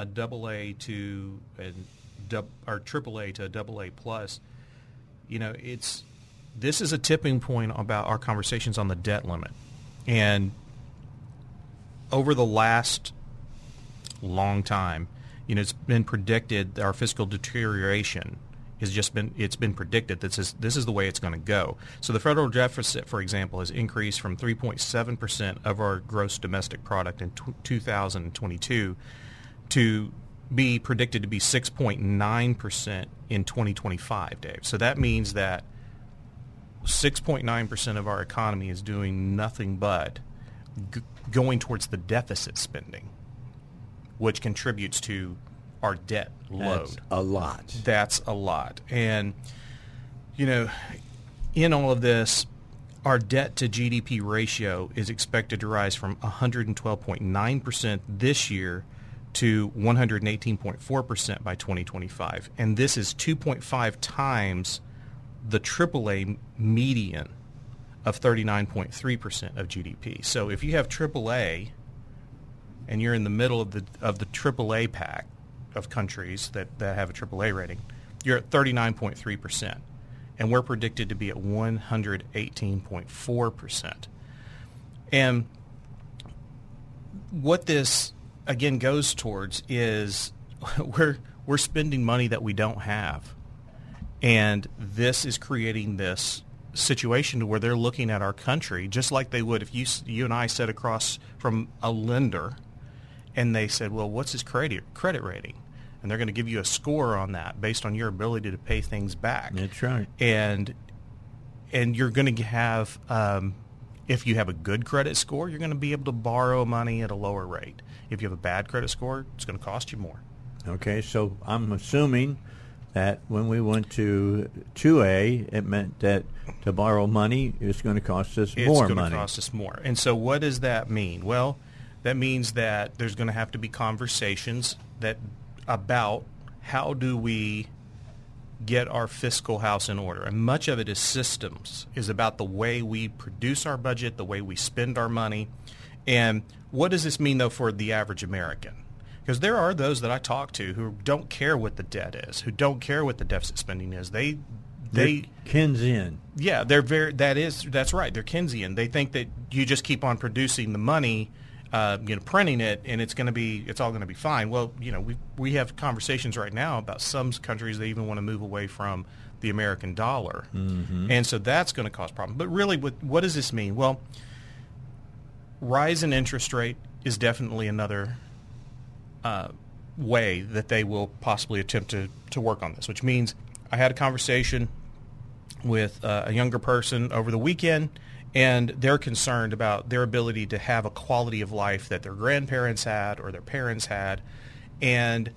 a double A to or triple A to a double A plus, you know, it's this is a tipping point about our conversations on the debt limit, and over the last long time, you know, it's been predicted our fiscal deterioration has just been it's been predicted that this is this is the way it's going to go. So the federal deficit, for example, has increased from 3.7 percent of our gross domestic product in t- 2022 to be predicted to be 6.9 percent in 2025, Dave. So that means that 6.9 percent of our economy is doing nothing but g- going towards the deficit spending, which contributes to our debt load. That's a lot. That's a lot. And, you know, in all of this, our debt to GDP ratio is expected to rise from 112.9% this year to 118.4% by 2025. And this is 2.5 times the AAA median of 39.3% of GDP. So if you have AAA and you're in the middle of the of the AAA pack, of countries that, that have a AAA rating, you're at 39.3%. And we're predicted to be at 118.4%. And what this, again, goes towards is we're, we're spending money that we don't have. And this is creating this situation to where they're looking at our country just like they would if you, you and I sat across from a lender – and they said, well, what's his credit credit rating? And they're going to give you a score on that based on your ability to pay things back. That's right. And and you're going to have, um, if you have a good credit score, you're going to be able to borrow money at a lower rate. If you have a bad credit score, it's going to cost you more. Okay, so I'm assuming that when we went to 2A, it meant that to borrow money, it's going to cost us it's more going to cost us more. And so what does that mean? Well, that means that there's going to have to be conversations that about how do we get our fiscal house in order. And much of it is systems, is about the way we produce our budget, the way we spend our money. And what does this mean, though, for the average American? Because there are those that I talk to who don't care what the debt is, who don't care what the deficit spending is. They they Keynesian. Yeah, they're very that is that's right. They're Keynesian. They think that you just keep on producing the money uh, you know, printing it, and it's going to be, it's all going to be fine. Well, you know, we we have conversations right now about some countries they even want to move away from the American dollar, mm-hmm. and so that's going to cause problems. But really, what what does this mean? Well, rise in interest rate is definitely another uh, way that they will possibly attempt to to work on this. Which means, I had a conversation with uh, a younger person over the weekend and they're concerned about their ability to have a quality of life that their grandparents had or their parents had and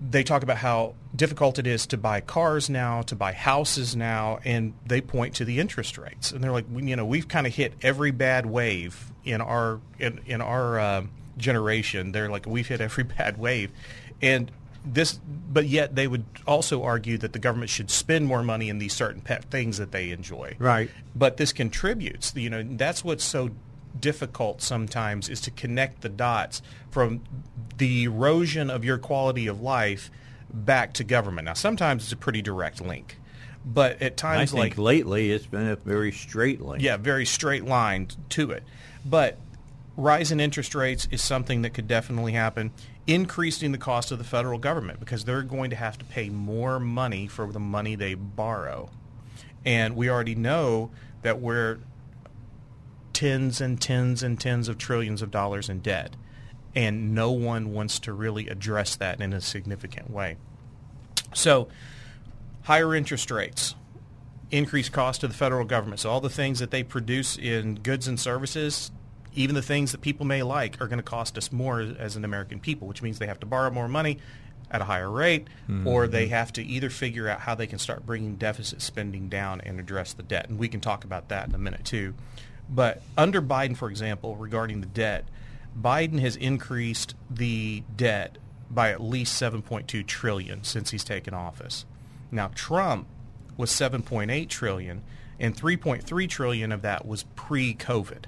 they talk about how difficult it is to buy cars now, to buy houses now, and they point to the interest rates. And they're like, you know, we've kind of hit every bad wave in our in, in our uh, generation. They're like, we've hit every bad wave, and this, but yet they would also argue that the government should spend more money in these certain pet things that they enjoy. Right. But this contributes. You know, that's what's so difficult sometimes is to connect the dots from the erosion of your quality of life back to government. Now, sometimes it's a pretty direct link, but at times, I think like lately, it's been a very straight line. yeah, very straight line to it. But rise in interest rates is something that could definitely happen increasing the cost of the federal government because they're going to have to pay more money for the money they borrow. And we already know that we're tens and tens and tens of trillions of dollars in debt. And no one wants to really address that in a significant way. So, higher interest rates, increased cost to the federal government. So, all the things that they produce in goods and services even the things that people may like are going to cost us more as an American people, which means they have to borrow more money at a higher rate, mm-hmm. or they have to either figure out how they can start bringing deficit spending down and address the debt. And we can talk about that in a minute too. But under Biden, for example, regarding the debt, Biden has increased the debt by at least 7.2 trillion since he's taken office. Now Trump was 7.8 trillion, and 3.3 trillion of that was pre-COVID.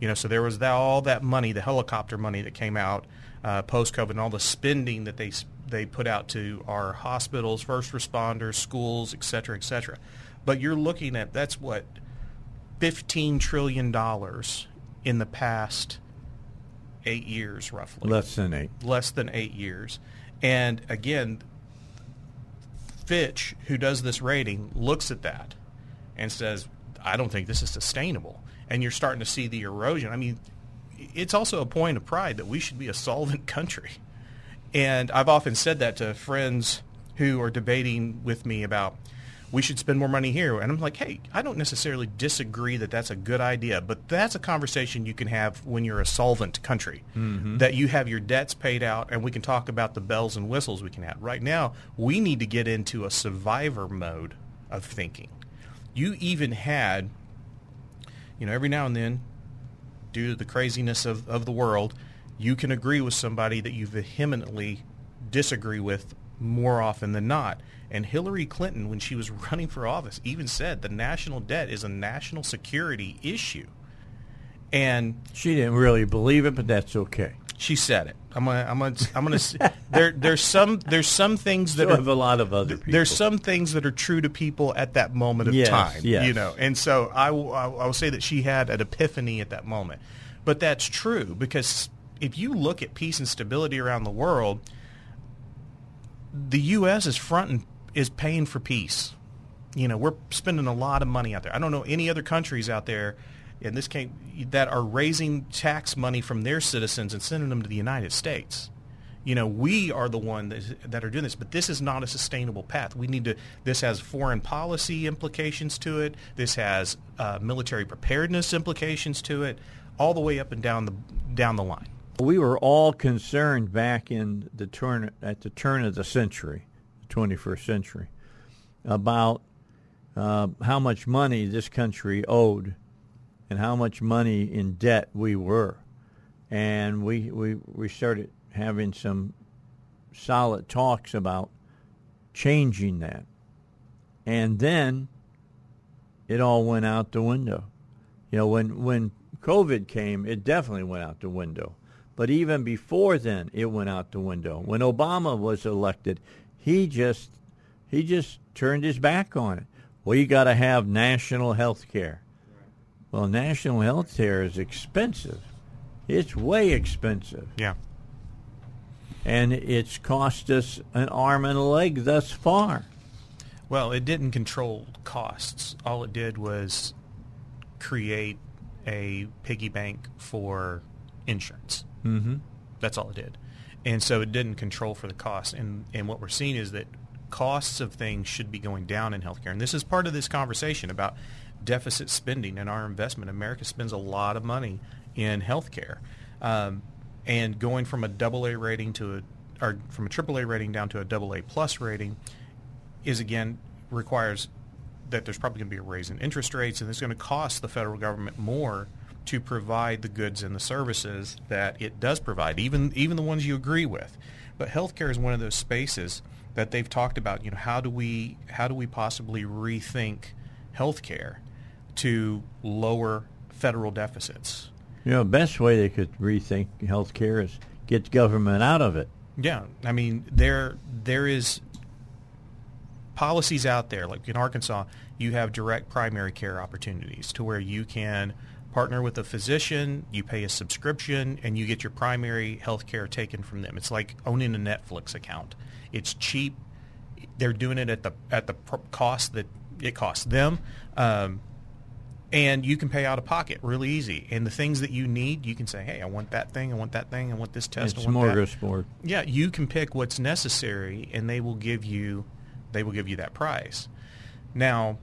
You know, so there was that, all that money, the helicopter money that came out uh, post COVID and all the spending that they they put out to our hospitals, first responders, schools, et cetera, et cetera. But you're looking at that's what fifteen trillion dollars in the past eight years, roughly. Less than eight. Less than eight years, and again, Fitch, who does this rating, looks at that and says, "I don't think this is sustainable." And you're starting to see the erosion. I mean, it's also a point of pride that we should be a solvent country. And I've often said that to friends who are debating with me about we should spend more money here. And I'm like, hey, I don't necessarily disagree that that's a good idea, but that's a conversation you can have when you're a solvent country, mm-hmm. that you have your debts paid out, and we can talk about the bells and whistles we can have. Right now, we need to get into a survivor mode of thinking. You even had, you know, every now and then, due to the craziness of, of the world, you can agree with somebody that you vehemently disagree with more often than not. And Hillary Clinton, when she was running for office, even said the national debt is a national security issue. And she didn't really believe it, but that's okay. She said it. I'm gonna. I'm gonna. I'm gonna. there. There's some. There's some things that so are a lot of other people. There's some things that are true to people at that moment of yes, time. Yes. You know. And so I will. I will say that she had an epiphany at that moment. But that's true because if you look at peace and stability around the world, the U.S. is front and is paying for peace. You know, we're spending a lot of money out there. I don't know any other countries out there in this case that are raising tax money from their citizens and sending them to the United States. You know, we are the one that, that are doing this, but this is not a sustainable path. We need to. This has foreign policy implications to it. This has uh, military preparedness implications to it, all the way up and down the down the line. We were all concerned back in the turn at the turn of the century, 21st century, about uh, how much money this country owed and how much money in debt we were. And we, we, we started having some solid talks about changing that. And then it all went out the window. You know, when, when COVID came, it definitely went out the window. But even before then, it went out the window. When Obama was elected, he just he just turned his back on it. Well, you got to have national health care. Well, national health care is expensive. It's way expensive. Yeah. And it's cost us an arm and a leg thus far. Well, it didn't control costs. All it did was create a piggy bank for insurance. Mm-hmm. That's all it did. And so it didn't control for the cost. And, and what we're seeing is that costs of things should be going down in healthcare. And this is part of this conversation about deficit spending and our investment. America spends a lot of money in healthcare. Um, and going from a double A rating to a or from a triple A rating down to a double A plus rating is again requires that there's probably going to be a raise in interest rates and it's going to cost the federal government more to provide the goods and the services that it does provide, even even the ones you agree with. But healthcare is one of those spaces that they've talked about. You know, how do we how do we possibly rethink healthcare to lower federal deficits? You know, the best way they could rethink healthcare is get government out of it. Yeah, I mean there there is policies out there like in Arkansas you have direct primary care opportunities to where you can partner with a physician, you pay a subscription, and you get your primary health care taken from them. It's like owning a Netflix account. It's cheap. They're doing it at the at the cost that it costs them, um, and you can pay out of pocket really easy. And the things that you need, you can say, "Hey, I want that thing. I want that thing. I want this test. It's I want smorgasbord. that." Yeah, you can pick what's necessary, and they will give you they will give you that price. Now,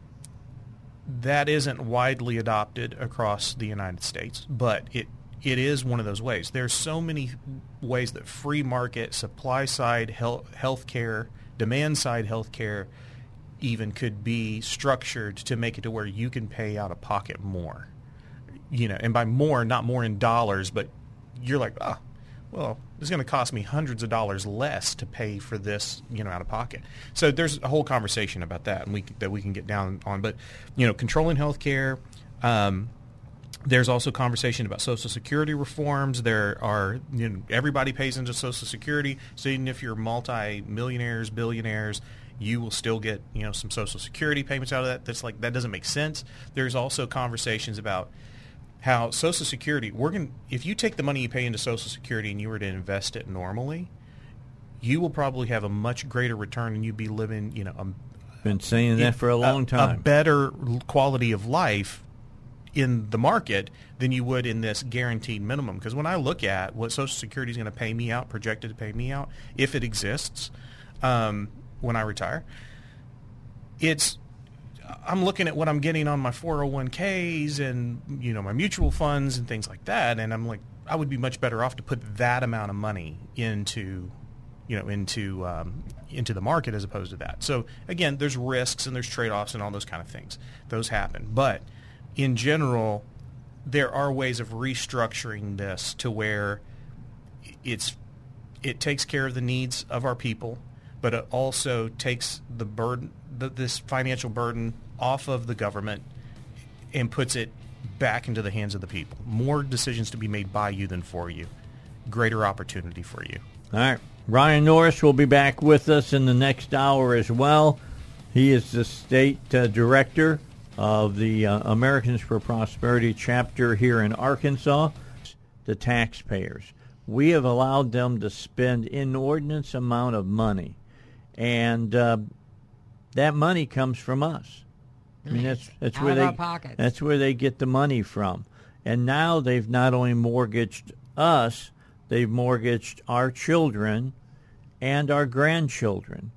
that isn't widely adopted across the United States, but it it is one of those ways. There's so many ways that free market, supply side health healthcare, demand side healthcare even could be structured to make it to where you can pay out of pocket more. You know, and by more, not more in dollars, but you're like, ah, oh, well, it's going to cost me hundreds of dollars less to pay for this, you know, out of pocket. So there's a whole conversation about that, and we that we can get down on. But you know, controlling healthcare, um, There's also conversation about Social Security reforms. There are you know, everybody pays into Social Security, so even if you're multi-millionaires, billionaires, you will still get you know some Social Security payments out of that. That's like that doesn't make sense. There's also conversations about how Social Security. We're going if you take the money you pay into Social Security and you were to invest it normally, you will probably have a much greater return, and you'd be living you know a, Been saying that for a long time. a better quality of life in the market than you would in this guaranteed minimum. Because when I look at what Social Security is going to pay me out, projected to pay me out, if it exists, um, when I retire, it's I'm looking at what I'm getting on my 401ks and you know my mutual funds and things like that, and I'm like, I would be much better off to put that amount of money into you know into um, into the market as opposed to that. So again, there's risks and there's trade-offs and all those kind of things. Those happen, but in general, there are ways of restructuring this to where it's it takes care of the needs of our people, but it also takes the burden, the, this financial burden, off of the government and puts it back into the hands of the people. More decisions to be made by you than for you. Greater opportunity for you. All right. Ryan Norris will be back with us in the next hour as well. He is the state uh, director of the uh, Americans for Prosperity chapter here in Arkansas. The taxpayers. We have allowed them to spend inordinate amount of money, and uh, that money comes from us. I mean, that's that's Out where they pockets. that's where they get the money from. And now they've not only mortgaged us, they've mortgaged our children and our grandchildren.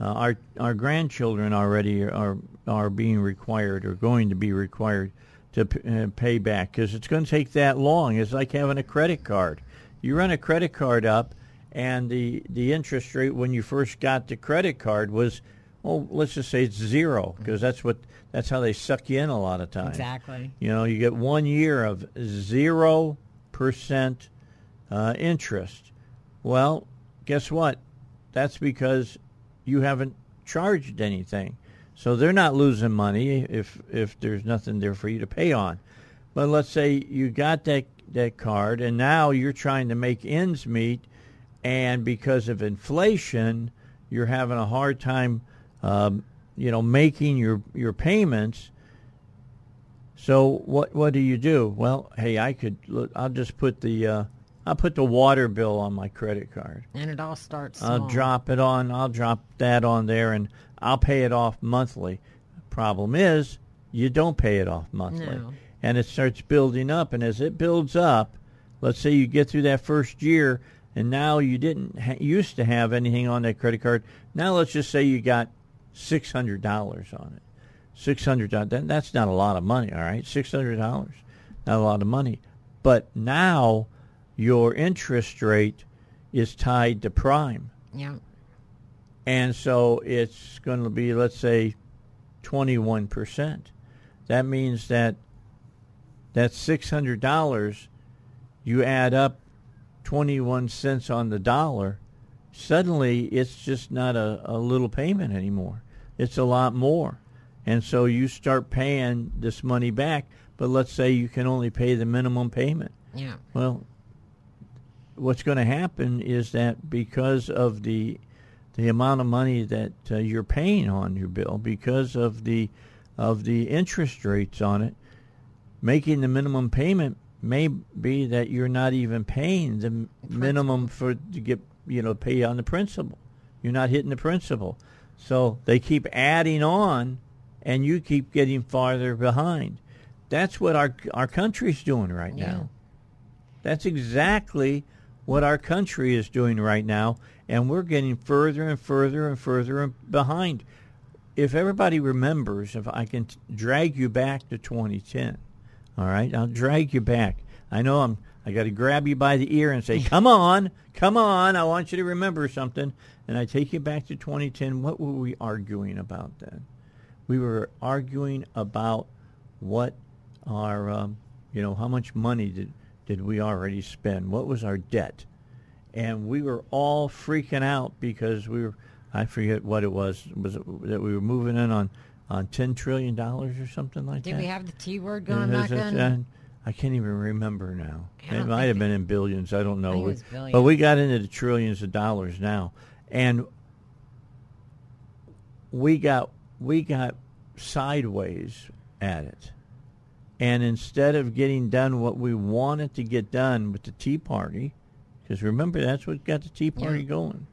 Uh, our our grandchildren already are are being required or going to be required to p- uh, pay back because it's going to take that long. It's like having a credit card. You run a credit card up, and the the interest rate when you first got the credit card was, well, let's just say it's zero because that's what that's how they suck you in a lot of times. Exactly. You know, you get one year of zero percent uh, interest. Well, guess what? That's because you haven't charged anything, so they're not losing money if if there's nothing there for you to pay on. But let's say you got that that card, and now you're trying to make ends meet, and because of inflation, you're having a hard time, um, you know, making your your payments. So what what do you do? Well, hey, I could look, I'll just put the uh, I'll put the water bill on my credit card. And it all starts I'll drop it on. I'll drop that on there, and I'll pay it off monthly. Problem is, you don't pay it off monthly, No. and it starts building up. And as it builds up, let's say you get through that first year, and now you didn't ha- used to have anything on that credit card. Now let's just say you got six hundred dollars on it. Six hundred dollars. That, that's not a lot of money. All right, six hundred dollars, not a lot of money. But now your interest rate is tied to prime. Yeah. And so it's going to be, let's say, 21%. That means that that $600, you add up 21 cents on the dollar, suddenly it's just not a, a little payment anymore. It's a lot more. And so you start paying this money back, but let's say you can only pay the minimum payment. Yeah. Well, what's going to happen is that because of the the amount of money that uh, you're paying on your bill, because of the of the interest rates on it, making the minimum payment may be that you're not even paying the minimum for to get you know pay on the principal. You're not hitting the principal, so they keep adding on, and you keep getting farther behind. That's what our our country's doing right Yeah. now. That's exactly what our country is doing right now, and we're getting further and further and further behind. If everybody remembers, if I can t- drag you back to 2010, all right, I'll drag you back. I know I'm. I got to grab you by the ear and say, "Come on, come on! I want you to remember something." And I take you back to 2010. What were we arguing about then? We were arguing about what our, um, you know, how much money did did we already spend? What was our debt? And we were all freaking out because we were, I forget what it was, was it that we were moving in on, on $10 trillion or something like Did that? Did we have the T word going back then? I can't even remember now. It might have been in billions. I don't know. I think it was billions. But we got into the trillions of dollars now, and we got we got sideways at it. And instead of getting done what we wanted to get done with the Tea Party, because remember that's what got the Tea Party Yeah. going,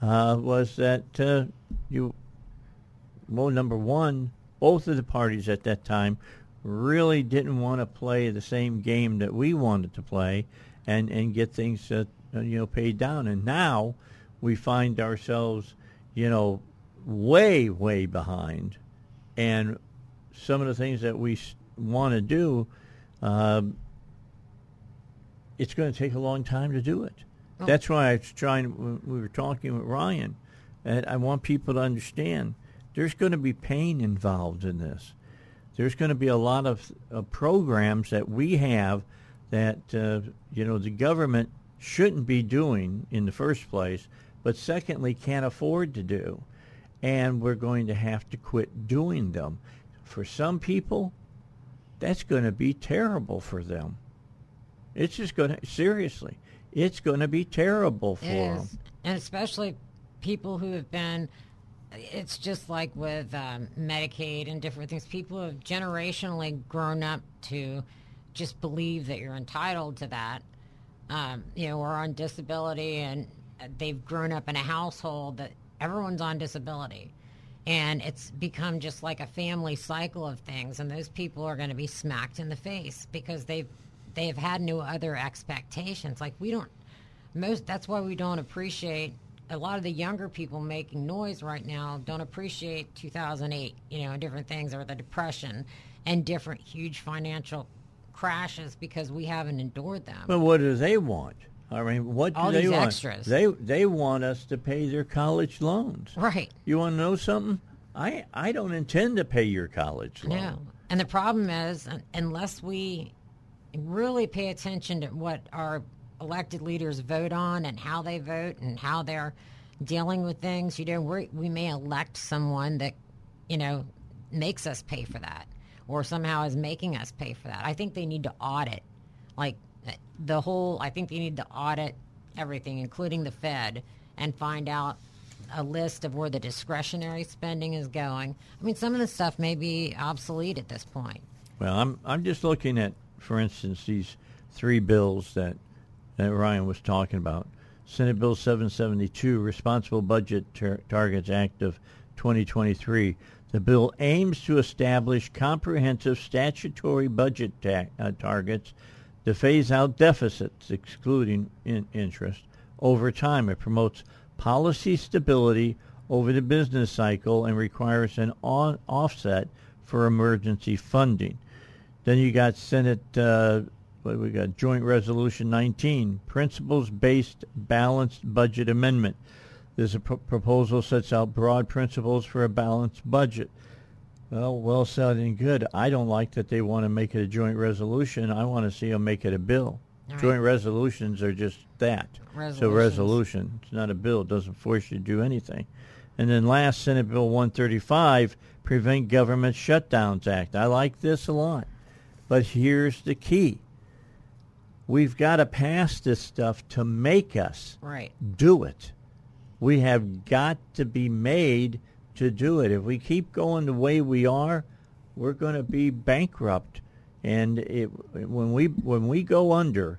uh, was that uh, you well, number one, both of the parties at that time really didn't want to play the same game that we wanted to play, and and get things uh, you know paid down. And now we find ourselves, you know, way way behind, and some of the things that we want to do, um, it's going to take a long time to do it. Oh. That's why I was trying. We were talking with Ryan, and I want people to understand there's going to be pain involved in this. There's going to be a lot of uh, programs that we have that uh, you know the government shouldn't be doing in the first place, but secondly can't afford to do, and we're going to have to quit doing them. For some people, that's going to be terrible for them. It's just going to seriously. It's going to be terrible for them. and especially people who have been. It's just like with um, Medicaid and different things. People have generationally grown up to just believe that you're entitled to that, um, you know, or on disability, and they've grown up in a household that everyone's on disability. And it's become just like a family cycle of things, and those people are going to be smacked in the face because they've they've had no other expectations. Like we don't most that's why we don't appreciate a lot of the younger people making noise right now don't appreciate 2008 you know different things or the depression and different huge financial crashes because we haven't endured them But what do they want? I mean, what do All they these want? extras. They they want us to pay their college loans. right You want to know something? I I don't intend to pay your college loan. no and the problem is un- unless we really pay attention to what our elected leaders vote on and how they vote and how they're dealing with things you know we we may elect someone that you know makes us pay for that or somehow is making us pay for that. I think they need to audit like the whole i think they need to audit everything including the fed and find out a list of where the discretionary spending is going. I mean some of the stuff may be obsolete at this point. Well, I'm I'm just looking at, for instance, these three bills that that Ryan was talking about. Senate Bill 772, Responsible Budget Tar- Targets Act of 2023. The bill aims to establish comprehensive statutory budget ta- uh, targets to phase out deficits, excluding in- interest, over time. It promotes policy stability over the business cycle and requires an on- offset for emergency funding. Then you got Senate, uh, what we got? Joint Resolution 19, Principles-Based Balanced Budget Amendment. This pro- proposal sets out broad principles for a balanced budget. Well, well said and good. I don't like that they want to make it a joint resolution. I want to see them make it a bill. All right. Joint resolutions are just that. So Resolutions. resolution. It's not a bill. It doesn't force you to do anything. And then last, Senate Bill 135, Prevent Government Shutdowns Act. I like this a lot. But here's the key. We've got to pass this stuff to make us right do it. We have got to be made to do it. If we keep going the way we are, we're going to be bankrupt. And it, when we when we go under,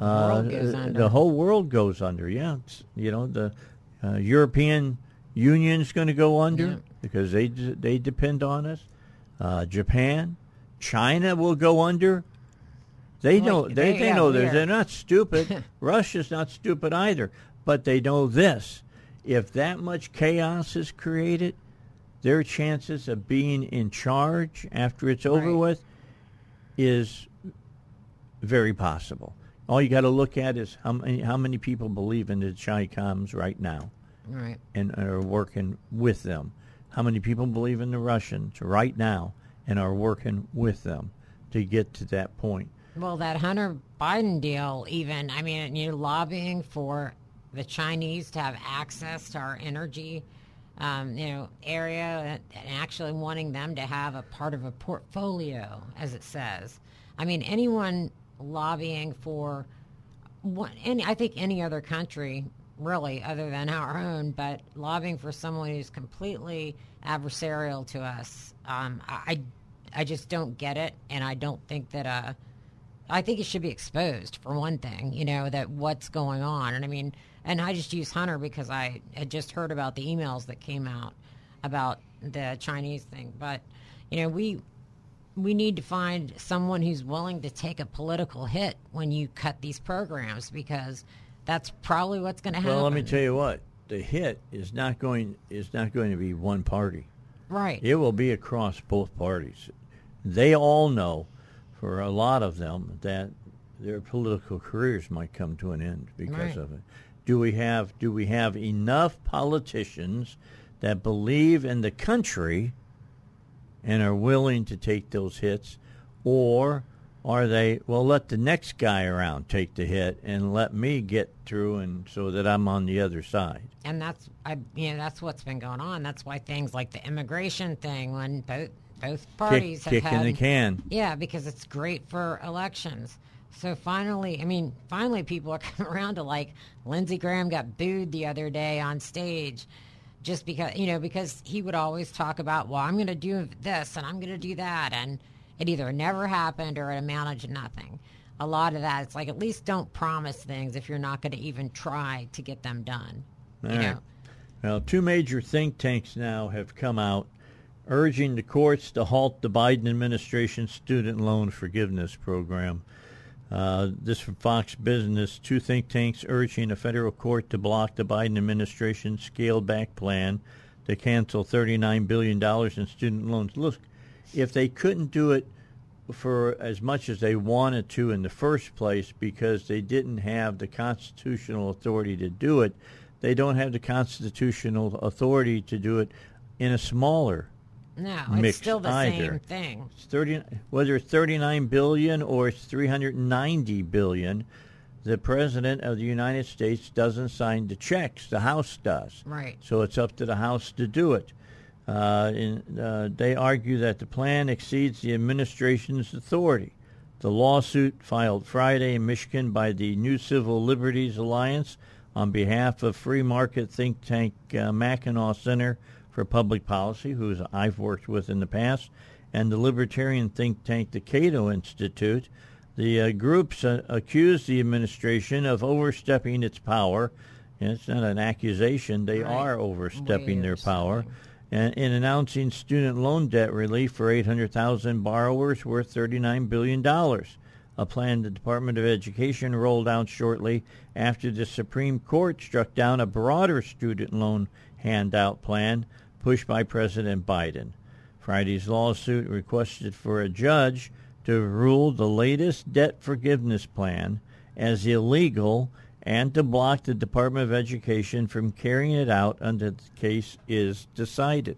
uh, under. the whole world goes under. Yeah, It's- you know the uh, European Union's going to go under Yeah. because they they depend on us. Uh, Japan, China will go under. They know They, they, they know. They're, they're not stupid. Russia's not stupid either, but they know this: if that much chaos is created, their chances of being in charge after it's over Right. with is very possible. All you got to look at is how many how many people believe in the Chi Coms right now right and are working with them. How many people believe in the Russians right now and are working with them to get to that point? Well, that Hunter Biden deal, even, I mean, you're lobbying for the Chinese to have access to our energy, um, you know, area, and actually wanting them to have a part of a portfolio, as it says. I mean, anyone lobbying for one, any, I think any other country really other than our own, but lobbying for someone who's completely adversarial to us, um, I, I just don't get it, and I don't think that. Uh, I think it should be exposed for one thing. You know that what's going on, and I mean, and I just use Hunter because I had just heard about the emails that came out about the Chinese thing, but you know we we need to find someone who's willing to take a political hit when you cut these programs because that's probably what's going to happen. Well, let me tell you what the hit is not going is not going to be one party. Right. It will be across both parties. They all know, for a lot of them, that their political careers might come to an end because Right. of it. Do we have do we have enough politicians that believe in the country and are willing to take those hits, or are they well let the next guy around take the hit and let me get through and so that I'm on the other side? and that's I you know that's what's been going on. That's why things like the immigration thing, when both parties Kick, have kicking had the can. Yeah, because it's great for elections. So finally, I mean, finally, people are coming around to like Lindsey Graham got booed the other day on stage, just because you know because he would always talk about, well, I'm going to do this and I'm going to do that, and it either never happened or it amounted to nothing. A lot of that, it's like at least don't promise things if you're not going to even try to get them done. You All right. know, Well, two major think tanks now have come out urging the courts to halt the Biden administration's student loan forgiveness program. Uh, this from Fox Business. Two think tanks urging a federal court to block the Biden administration's scaled back plan to cancel $39 billion in student loans. Look, if they couldn't do it for as much as they wanted to in the first place because they didn't have the constitutional authority to do it, they don't have the constitutional authority to do it in a smaller no, it's still the either. same thing. it's 30 whether it's 39 billion or it's 390 billion the president of the united states doesn't sign the checks the house does Right. so it's up to the house to do it uh, in, uh, they argue that the plan exceeds the administration's authority the lawsuit filed friday in michigan by the new civil liberties alliance on behalf of free market think tank uh, mackinac center for public policy whose i've worked with in the past and the libertarian think tank the cato institute. The uh, groups uh, accuse the administration of overstepping its power. And it's not an accusation. They Right. are overstepping Way their power. And in announcing student loan debt relief for 800,000 borrowers worth $39 billion, a plan the Department of Education rolled out shortly after the Supreme Court struck down a broader student loan handout plan pushed by President Biden. Friday's lawsuit requested for a judge to rule the latest debt forgiveness plan as illegal and to block the Department of Education from carrying it out until the case is decided.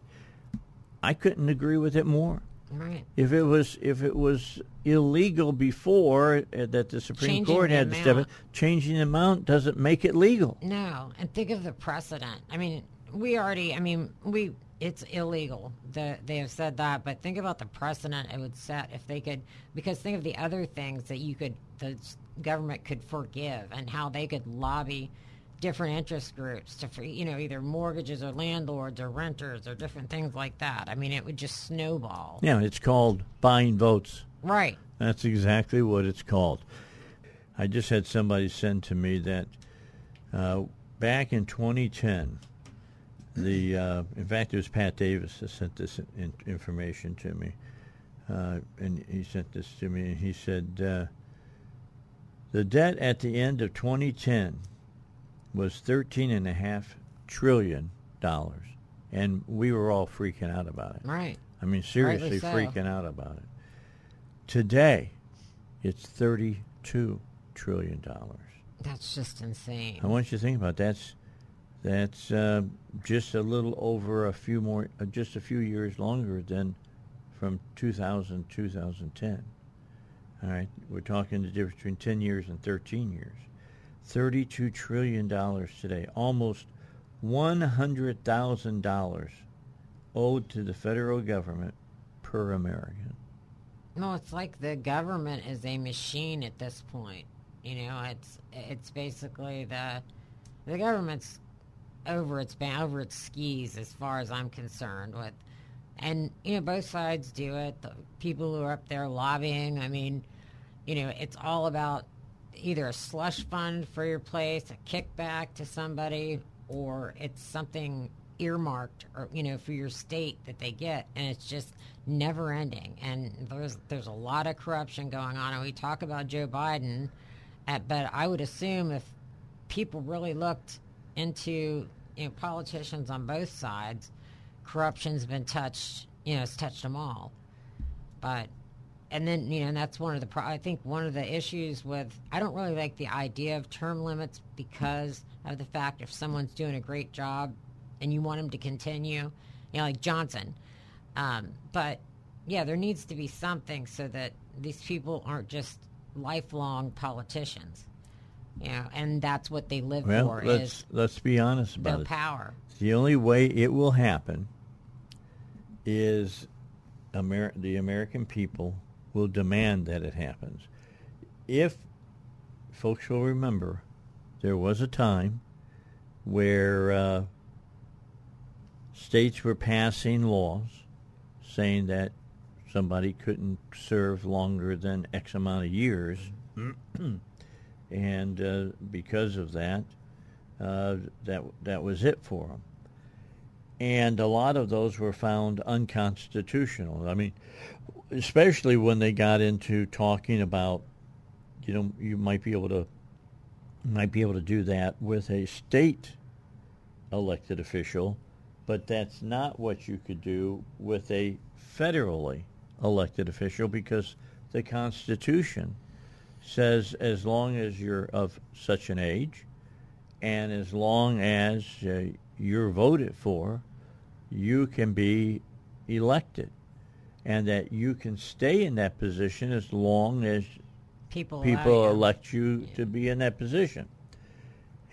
I couldn't agree with it more. Right. If it was if it was illegal before uh, that the Supreme Changing Court the had to step in, changing the amount doesn't make it legal. No, and think of the precedent. I mean, we already. I mean, we. It's illegal. that they have said that, but think about the precedent it would set if they could. Because think of the other things that you could, the government could forgive, and how they could lobby different interest groups to, free, you know, either mortgages or landlords or renters or different things like that. I mean, it would just snowball. Yeah, it's called buying votes. Right. That's exactly what it's called. I just had somebody send to me that uh, back in 2010, the uh, in fact it was Pat Davis that sent this in, information to me, uh, and he sent this to me, and he said uh, the debt at the end of 2010 was 13 and a half trillion dollars, and we were all freaking out about it. Right. I mean, seriously so. freaking out about it. Today, it's thirty-two trillion dollars. That's just insane. I want you to think about that. that's that's uh, just a little over a few more, uh, just a few years longer than from 2000 2010. All right, we're talking the difference between 10 years and 13 years. 32 trillion dollars today, almost 100,000 dollars owed to the federal government per American. No, it's like the government is a machine at this point. You know, it's it's basically the the government's over its over its skis as far as I'm concerned with and you know both sides do it. The people who are up there lobbying i mean you know it's all about either a slush fund for your place a kickback to somebody or it's something earmarked or you know for your state that they get and it's just never ending. And there's there's a lot of corruption going on and we talk about Joe Biden at, but I would assume if people really looked into you know politicians on both sides corruption's been touched, you know, it's touched them all. But, and then, you know, that's one of the, pro- I think one of the issues with, I don't really like the idea of term limits because of the fact if someone's doing a great job and you want them to continue, you know, like Johnson. Um, but yeah, there needs to be something so that these people aren't just lifelong politicians. You know, and that's what they live well, for let's, is let's be honest about their it. power. The only way it will happen is Amer- the American people will demand that it happens. If folks will remember, there was a time where uh, states were passing laws saying that somebody couldn't serve longer than X amount of years, and uh, because of that, uh, that that was it for them and a lot of those were found unconstitutional. I mean, especially when they got into talking about, you know, you might be able to might be able to do that with a state elected official, but that's not what you could do with a federally elected official because the Constitution says as long as you're of such an age and as long as uh, you're voted for, you can be elected and that you can stay in that position as long as People, people you. elect you to be in that position.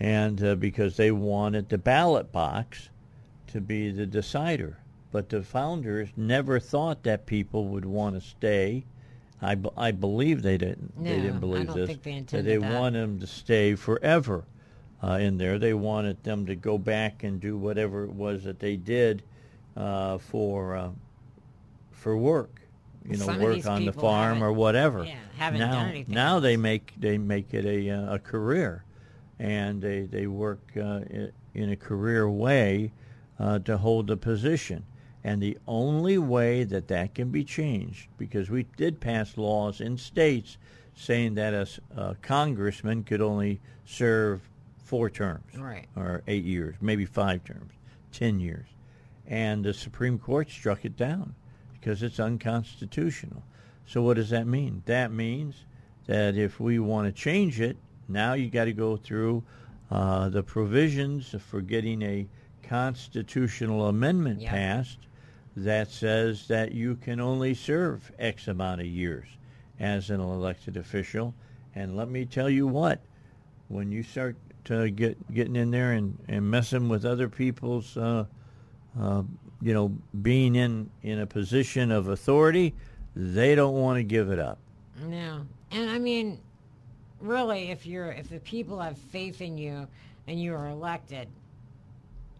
And uh, because they wanted the ballot box to be the decider. But the founders never thought that people would want to stay. I, b- I believe they didn't. they didn't believe this. they that they that. want them to stay forever uh, in there. They wanted them to go back and do whatever it was that they did uh, for uh, for work. You know, Some work on the farm or whatever. yeah, haven't now, done anything now they make they make it a uh, a career, and they they work uh, in a career way uh, to hold the position. And the only way that that can be changed, because we did pass laws in states saying that a congressman could only serve four terms, Right. or eight years, maybe five terms, ten years, and the Supreme Court struck it down because it's unconstitutional. So what does that mean? That means that if we want to change it, now you got to go through uh, the provisions for getting a constitutional amendment Yep. passed that says that you can only serve X amount of years as an elected official. And let me tell you what, when you start to get getting in there and, and messing with other people's, uh, uh, you know, being in in a position of authority, they don't want to give it up. No, and I mean, really, if you're if the people have faith in you and you are elected,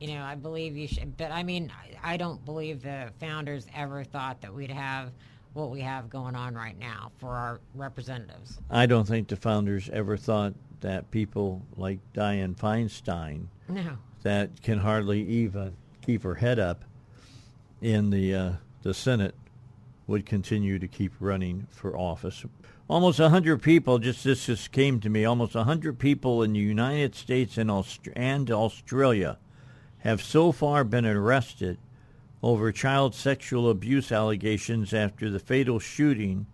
you know, I believe you should. But I mean, I, I don't believe the founders ever thought that we'd have what we have going on right now for our representatives. I don't think the founders ever thought that people like Dianne Feinstein, No, that can hardly even keep her head up in the uh, the Senate, would continue to keep running for office. Almost 100 people, just this just came to me, almost 100 people in the United States and, Aust- and Australia have so far been arrested over child sexual abuse allegations after the fatal shooting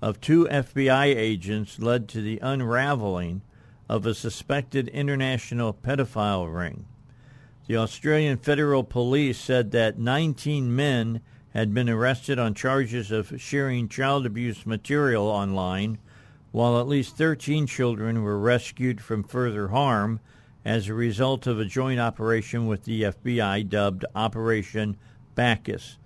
of two FBI agents led to the unraveling of a suspected international pedophile ring. The Australian Federal Police said that 19 men had been arrested on charges of sharing child abuse material online, while at least 13 children were rescued from further harm as a result of a joint operation with the FBI dubbed Operation Bakis.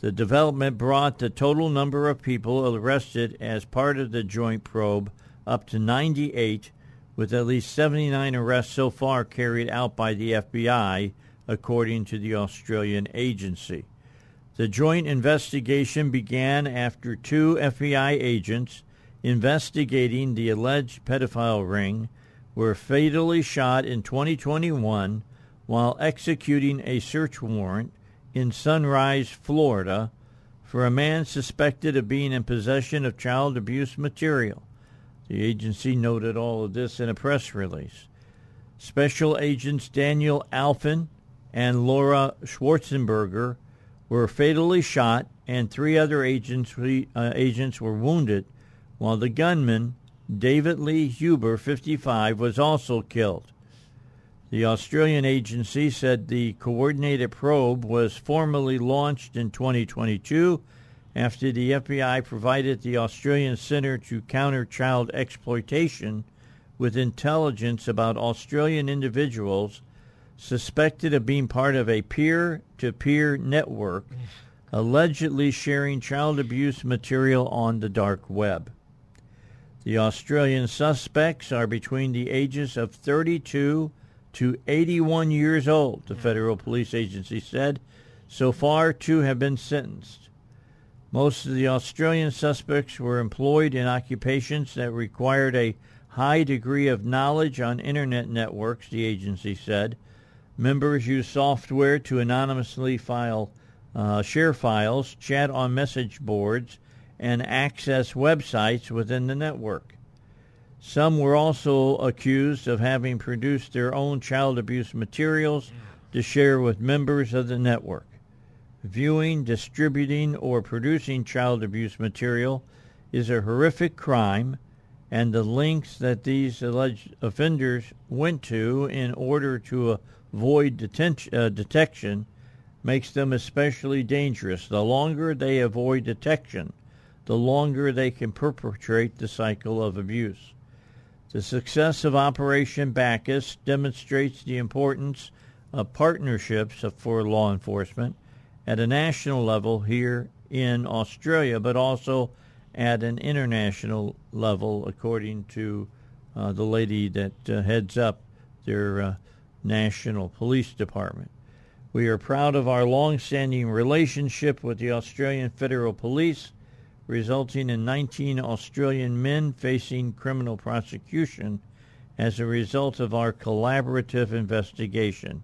The development brought the total number of people arrested as part of the joint probe up to 98, with at least 79 arrests so far carried out by the FBI, according to the Australian agency. The joint investigation began after two FBI agents investigating the alleged pedophile ring were fatally shot in 2021 while executing a search warrant in Sunrise, Florida, for a man suspected of being in possession of child abuse material. The agency noted all of this in a press release. Special agents Daniel Alfin and Laura Schwarzenberger were fatally shot, and three other agents, uh, agents were wounded, while the gunman, David Lee Huber, 55, was also killed. The Australian agency said the coordinated probe was formally launched in 2022 after the FBI provided the Australian Centre to Counter Child Exploitation with intelligence about Australian individuals suspected of being part of a peer to peer network allegedly sharing child abuse material on the dark web. The Australian suspects are between the ages of 32 to 81 years old, the federal police agency said. So far, two have been sentenced. Most of the Australian suspects were employed in occupations that required a high degree of knowledge on internet networks, the agency said. Members use software to anonymously file, uh, share files, chat on message boards, and access websites within the network. Some were also accused of having produced their own child abuse materials to share with members of the network. Viewing, distributing, or producing child abuse material is a horrific crime, and the links that these alleged offenders went to in order to avoid detention, uh, detection makes them especially dangerous. The longer they avoid detection, the longer they can perpetrate the cycle of abuse. The success of Operation Bakis demonstrates the importance of partnerships for law enforcement at a national level here in Australia, but also at an international level, according to uh, the lady that uh, heads up their uh, national police department. We are proud of our long-standing relationship with the Australian Federal Police resulting in 19 Australian men facing criminal prosecution as a result of our collaborative investigation.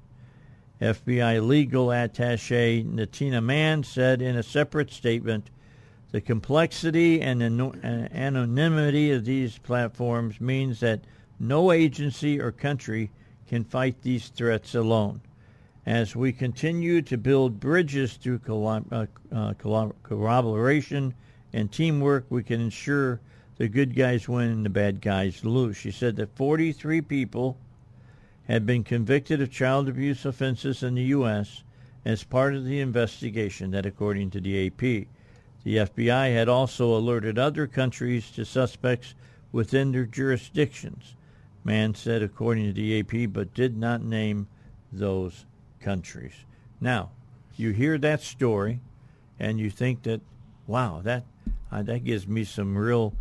FBI legal attache Natina Mann said in a separate statement, the complexity and anonymity of these platforms means that no agency or country can fight these threats alone. As we continue to build bridges through collab- uh, uh, corroboration and teamwork, we can ensure the good guys win and the bad guys lose. She said that 43 people had been convicted of child abuse offenses in the U.S. as part of the investigation, that according to the AP. The FBI had also alerted other countries to suspects within their jurisdictions. Mann said, according to the AP, but did not name those countries. Now, you hear that story, and you think that, wow, that uh, that gives me some real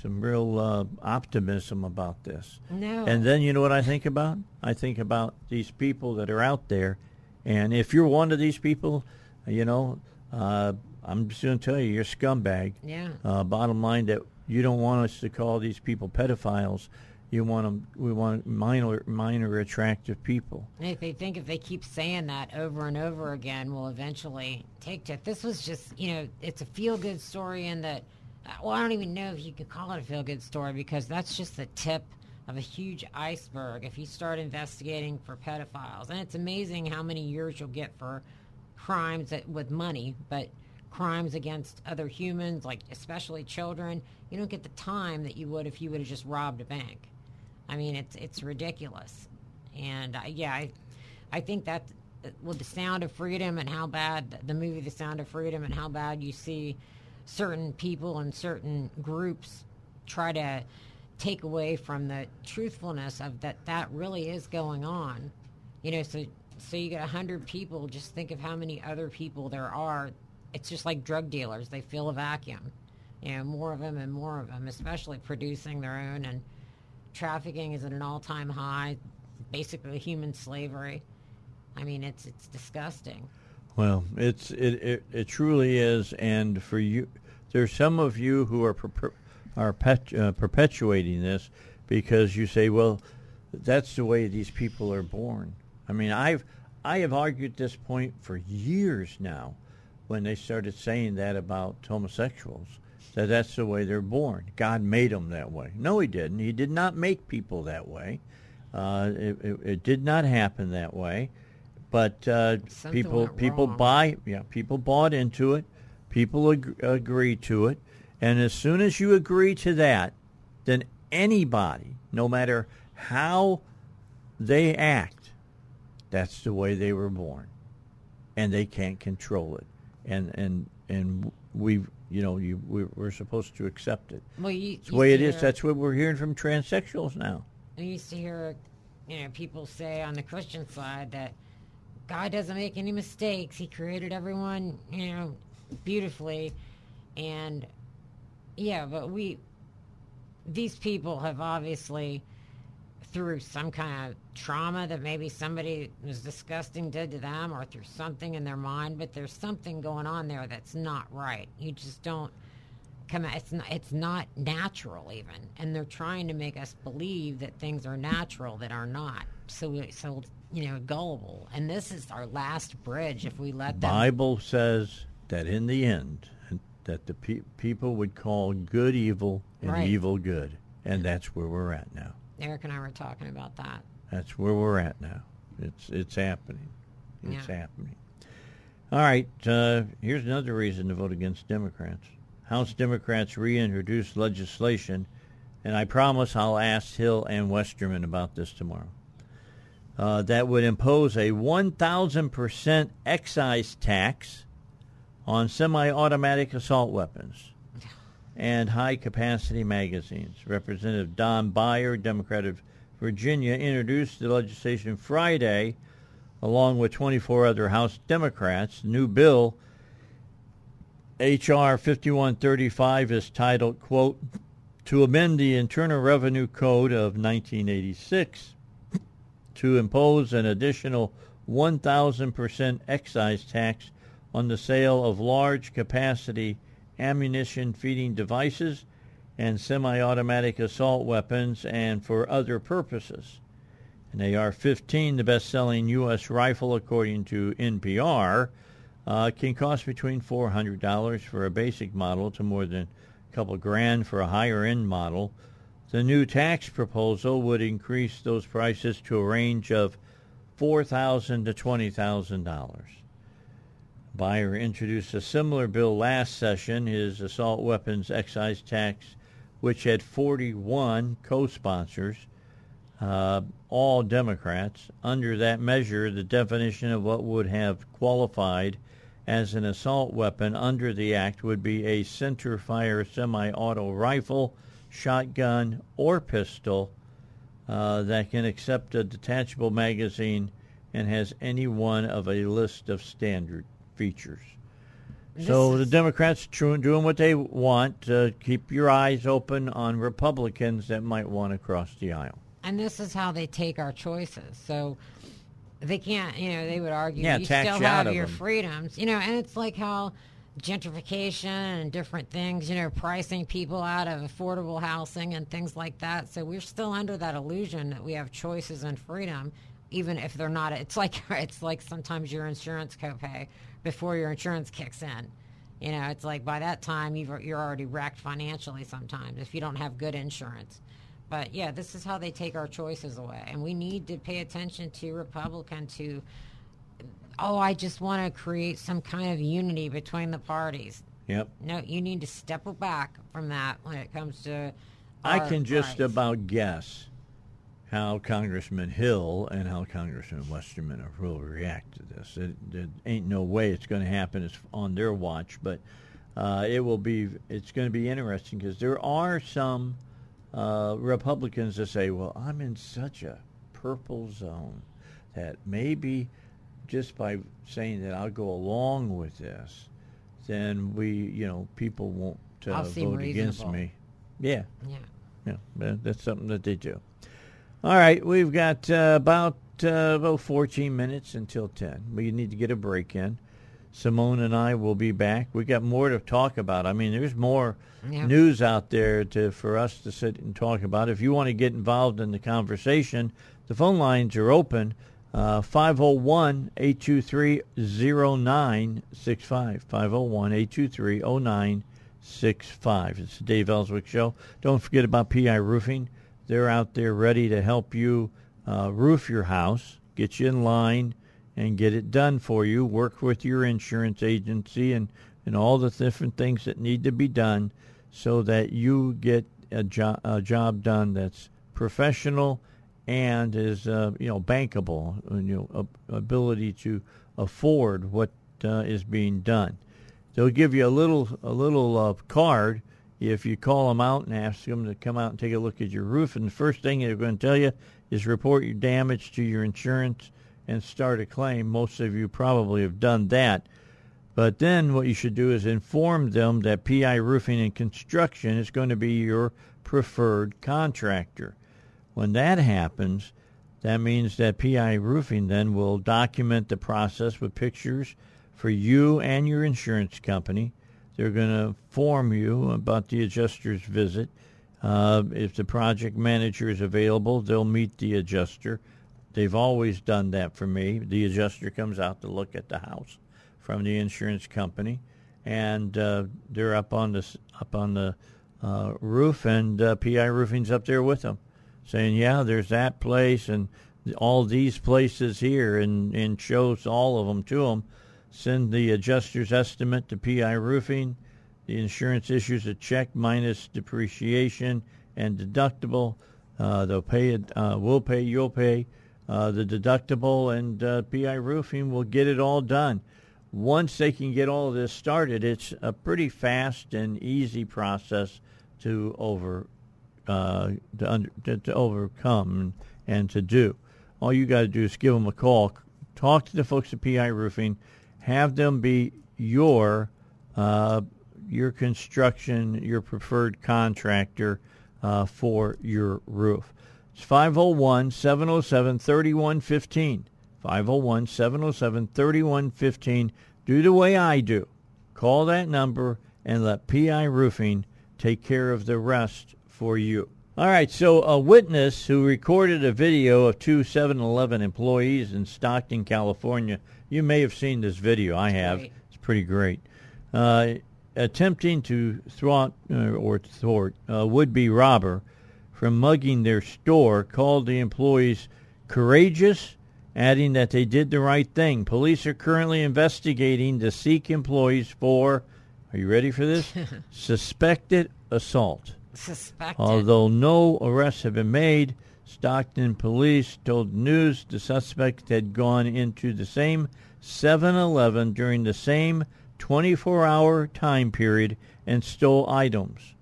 some real uh, optimism about this. No. And then you know what I think about? I think about these people that are out there, and if you're one of these people, you know, uh, I'm just going to tell you, you're a scumbag. Yeah. Uh, bottom line, that you don't want us to call these people pedophiles. You want them. We want minor, minor attractive people. And if they think if they keep saying that over and over again, we'll eventually take to it. This was just, you know, it's a feel good story in that. Uh, well, I don't even know if you could call it a feel good story because that's just the tip of a huge iceberg. If you start investigating for pedophiles, and it's amazing how many years you'll get for crimes that, with money, but crimes against other humans, like especially children, you don't get the time that you would if you would have just robbed a bank. I mean, it's it's ridiculous, and uh, yeah, I I think that with the Sound of Freedom and how bad the movie The Sound of Freedom and how bad you see certain people and certain groups try to take away from the truthfulness of that that really is going on. You know, so so you get a hundred people. Just think of how many other people there are it's just like drug dealers; they fill a vacuum. You know, more of them and more of them, especially producing their own. And trafficking is at an all-time high. Basically, human slavery. I mean, it's it's disgusting. Well, it's it, it, it truly is, and for you, there's some of you who are per, are pet, uh, perpetuating this because you say, well, that's the way these people are born. I mean, I've I have argued this point for years now, when they started saying that about homosexuals, that that's the way they're born. God made them that way. No, He didn't. He did not make people that way. Uh, it, it, it did not happen that way but uh, people people wrong. buy yeah people bought into it people ag- agree to it and as soon as you agree to that then anybody no matter how they act that's the way they were born and they can't control it and and and we you know you we, we're supposed to accept it. Well, you, it's the way it is. that's what we're hearing from transsexuals now. I used to hear, you know, people say on the Christian side that God doesn't make any mistakes. He created everyone, you know, beautifully, and yeah, but we, these people have obviously, through some kind of trauma that maybe somebody was disgusting did to them, or through something in their mind, but there's something going on there that's not right. You just don't come out. It's not, it's not natural even, and they're trying to make us believe that things are natural that are not. So we- so you know gullible, and this is our last bridge if we let them. Bible says that in the end, that the pe- people would call good evil and Right. evil good, and that's where we're at now. Eric and I were talking about that. That's where we're at now. It's it's happening. It's Yeah. happening. All right. Uh, here's another reason to vote against Democrats. House Democrats reintroduced legislation, and I promise I'll ask Hill and Westerman about this tomorrow. Uh, that would impose a 1,000% excise tax on semi-automatic assault weapons and high-capacity magazines. Representative Don Beyer, Democrat of Virginia, introduced the legislation Friday, along with 24 other House Democrats. The new bill, H.R. 5135, is titled, quote, to amend the Internal Revenue Code of 1986 to impose an additional 1,000% excise tax on the sale of large capacity ammunition feeding devices and semi-automatic assault weapons and for other purposes. An AR-15, the best-selling U.S. rifle according to NPR, uh, can cost between $400 for a basic model to more than a couple grand for a higher-end model. The new tax proposal would increase those prices to a range of $4,000 to $20,000. Beyer introduced a similar bill last session, his assault weapons excise tax, which had 41 co-sponsors, uh, all Democrats. Under that measure, the definition of what would have qualified as an assault weapon under the act would be a center fire semi-auto rifle, shotgun, or pistol uh, that can accept a detachable magazine and has any one of a list of standard features. so the Democrats doing what they want. Uh, keep your eyes open on Republicans that might want to cross the aisle. And this is how they take our choices. So they can't, you know, they would argue Yeah, you tax still you out have your them. freedoms, you know, and it's like how gentrification and different things, you know, pricing people out of affordable housing and things like that. So we're still under that illusion that we have choices and freedom, even if they're not. It's like it's like sometimes your insurance copay before your insurance kicks in. You know, it's like by that time you've, you're already wrecked financially sometimes if you don't have good insurance. But yeah, this is how they take our choices away. And we need to pay attention to Republican to, oh, I just want to create some kind of unity between the parties. Yep. No, you need to step back from that when it comes to. I can just rights. about guess how Congressman Hill and how Congressman Westerman will react to this. It, it ain't no way it's going to happen it's on their watch, but uh, it will be. It's going to be interesting because there are some uh, Republicans that say, "Well, I'm in such a purple zone that maybe just by saying that I'll go along with this." then we, you know, people won't uh, vote against me. Yeah, Yeah. yeah, that's something that they do. All right, we've got uh, about uh, about 14 minutes until 10. We need to get a break in. Simone and I will be back. We got more to talk about. I mean, there's more Yeah. news out there to for us to sit and talk about. If you want to get involved in the conversation, the phone lines are open. Uh, 501-823-0965. 501-823-0965. It's the Dave Elswick Show. Don't forget about PI Roofing. They're out there ready to help you uh, roof your house, get you in line, and get it done for you. Work with your insurance agency and, and all the different things that need to be done so that you get a, jo- a job done that's professional and is uh, you know bankable, you know ab- ability to afford what uh, is being done. They'll give you a little a little uh, card if you call them out and ask them to come out and take a look at your roof. And the first thing they're going to tell you is report your damage to your insurance and start a claim. Most of you probably have done that. But then what you should do is inform them that PI Roofing and Construction is going to be your preferred contractor. When that happens, that means that PI Roofing then will document the process with pictures for you and your insurance company. They're going to inform you about the adjuster's visit. Uh, if the project manager is available, they'll meet the adjuster. They've always done that for me. The adjuster comes out to look at the house from the insurance company, and uh, they're up on the up on the uh, roof, and uh, PI Roofing's up there with them, saying, "Yeah, there's that place and all these places here," and and shows all of them to them. Send the adjuster's estimate to PI Roofing. The insurance issues a check minus depreciation and deductible. Uh, they'll pay it. Uh, we'll pay. You'll pay uh, the deductible, and uh, PI Roofing will get it all done. Once they can get all this started, it's a pretty fast and easy process to over uh, to, under, to, to overcome and, and to do. All you got to do is give them a call, talk to the folks at PI Roofing, have them be your uh, your construction, your preferred contractor uh, for your roof. It's 501 707 3115. 501 707 3115. Do the way I do. Call that number and let PI Roofing take care of the rest for you. All right, so a witness who recorded a video of two 7-Eleven employees in Stockton, California. You may have seen this video. I have. It's pretty great. Uh, attempting to thwart uh, or thwart a would-be robber from mugging their store called the employees courageous, adding that they did the right thing. Police are currently investigating the Sikh employees for, are you ready for this? Suspected assault. Suspected. Although no arrests have been made, Stockton police told news the suspect had gone into the same 7-Eleven during the same 24-hour time period and stole items.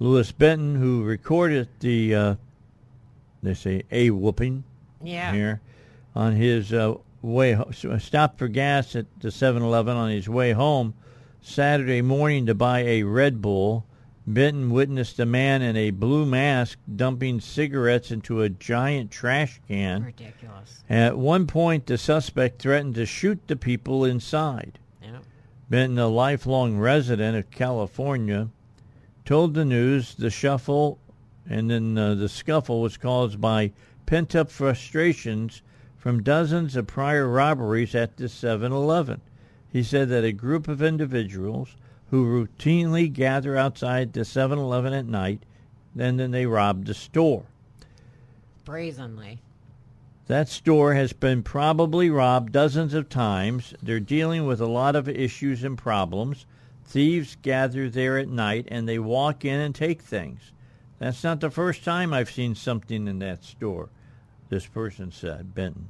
Lewis Benton, who recorded the, uh, they say, a whooping yeah. here on his uh, way ho- stopped for gas at the 7-Eleven on his way home Saturday morning to buy a Red Bull. Benton witnessed a man in a blue mask dumping cigarettes into a giant trash can. Ridiculous. At one point, the suspect threatened to shoot the people inside. Yeah. Benton, a lifelong resident of California, told the news the shuffle and then uh, the scuffle was caused by pent-up frustrations from dozens of prior robberies at the 7-Eleven. He said that a group of individuals who routinely gather outside the 7-Eleven at night, and then they rob the store. Brazenly. That store has been probably robbed dozens of times. They're dealing with a lot of issues and problems. Thieves gather there at night and they walk in and take things. That's not the first time I've seen something in that store, this person said, Benton.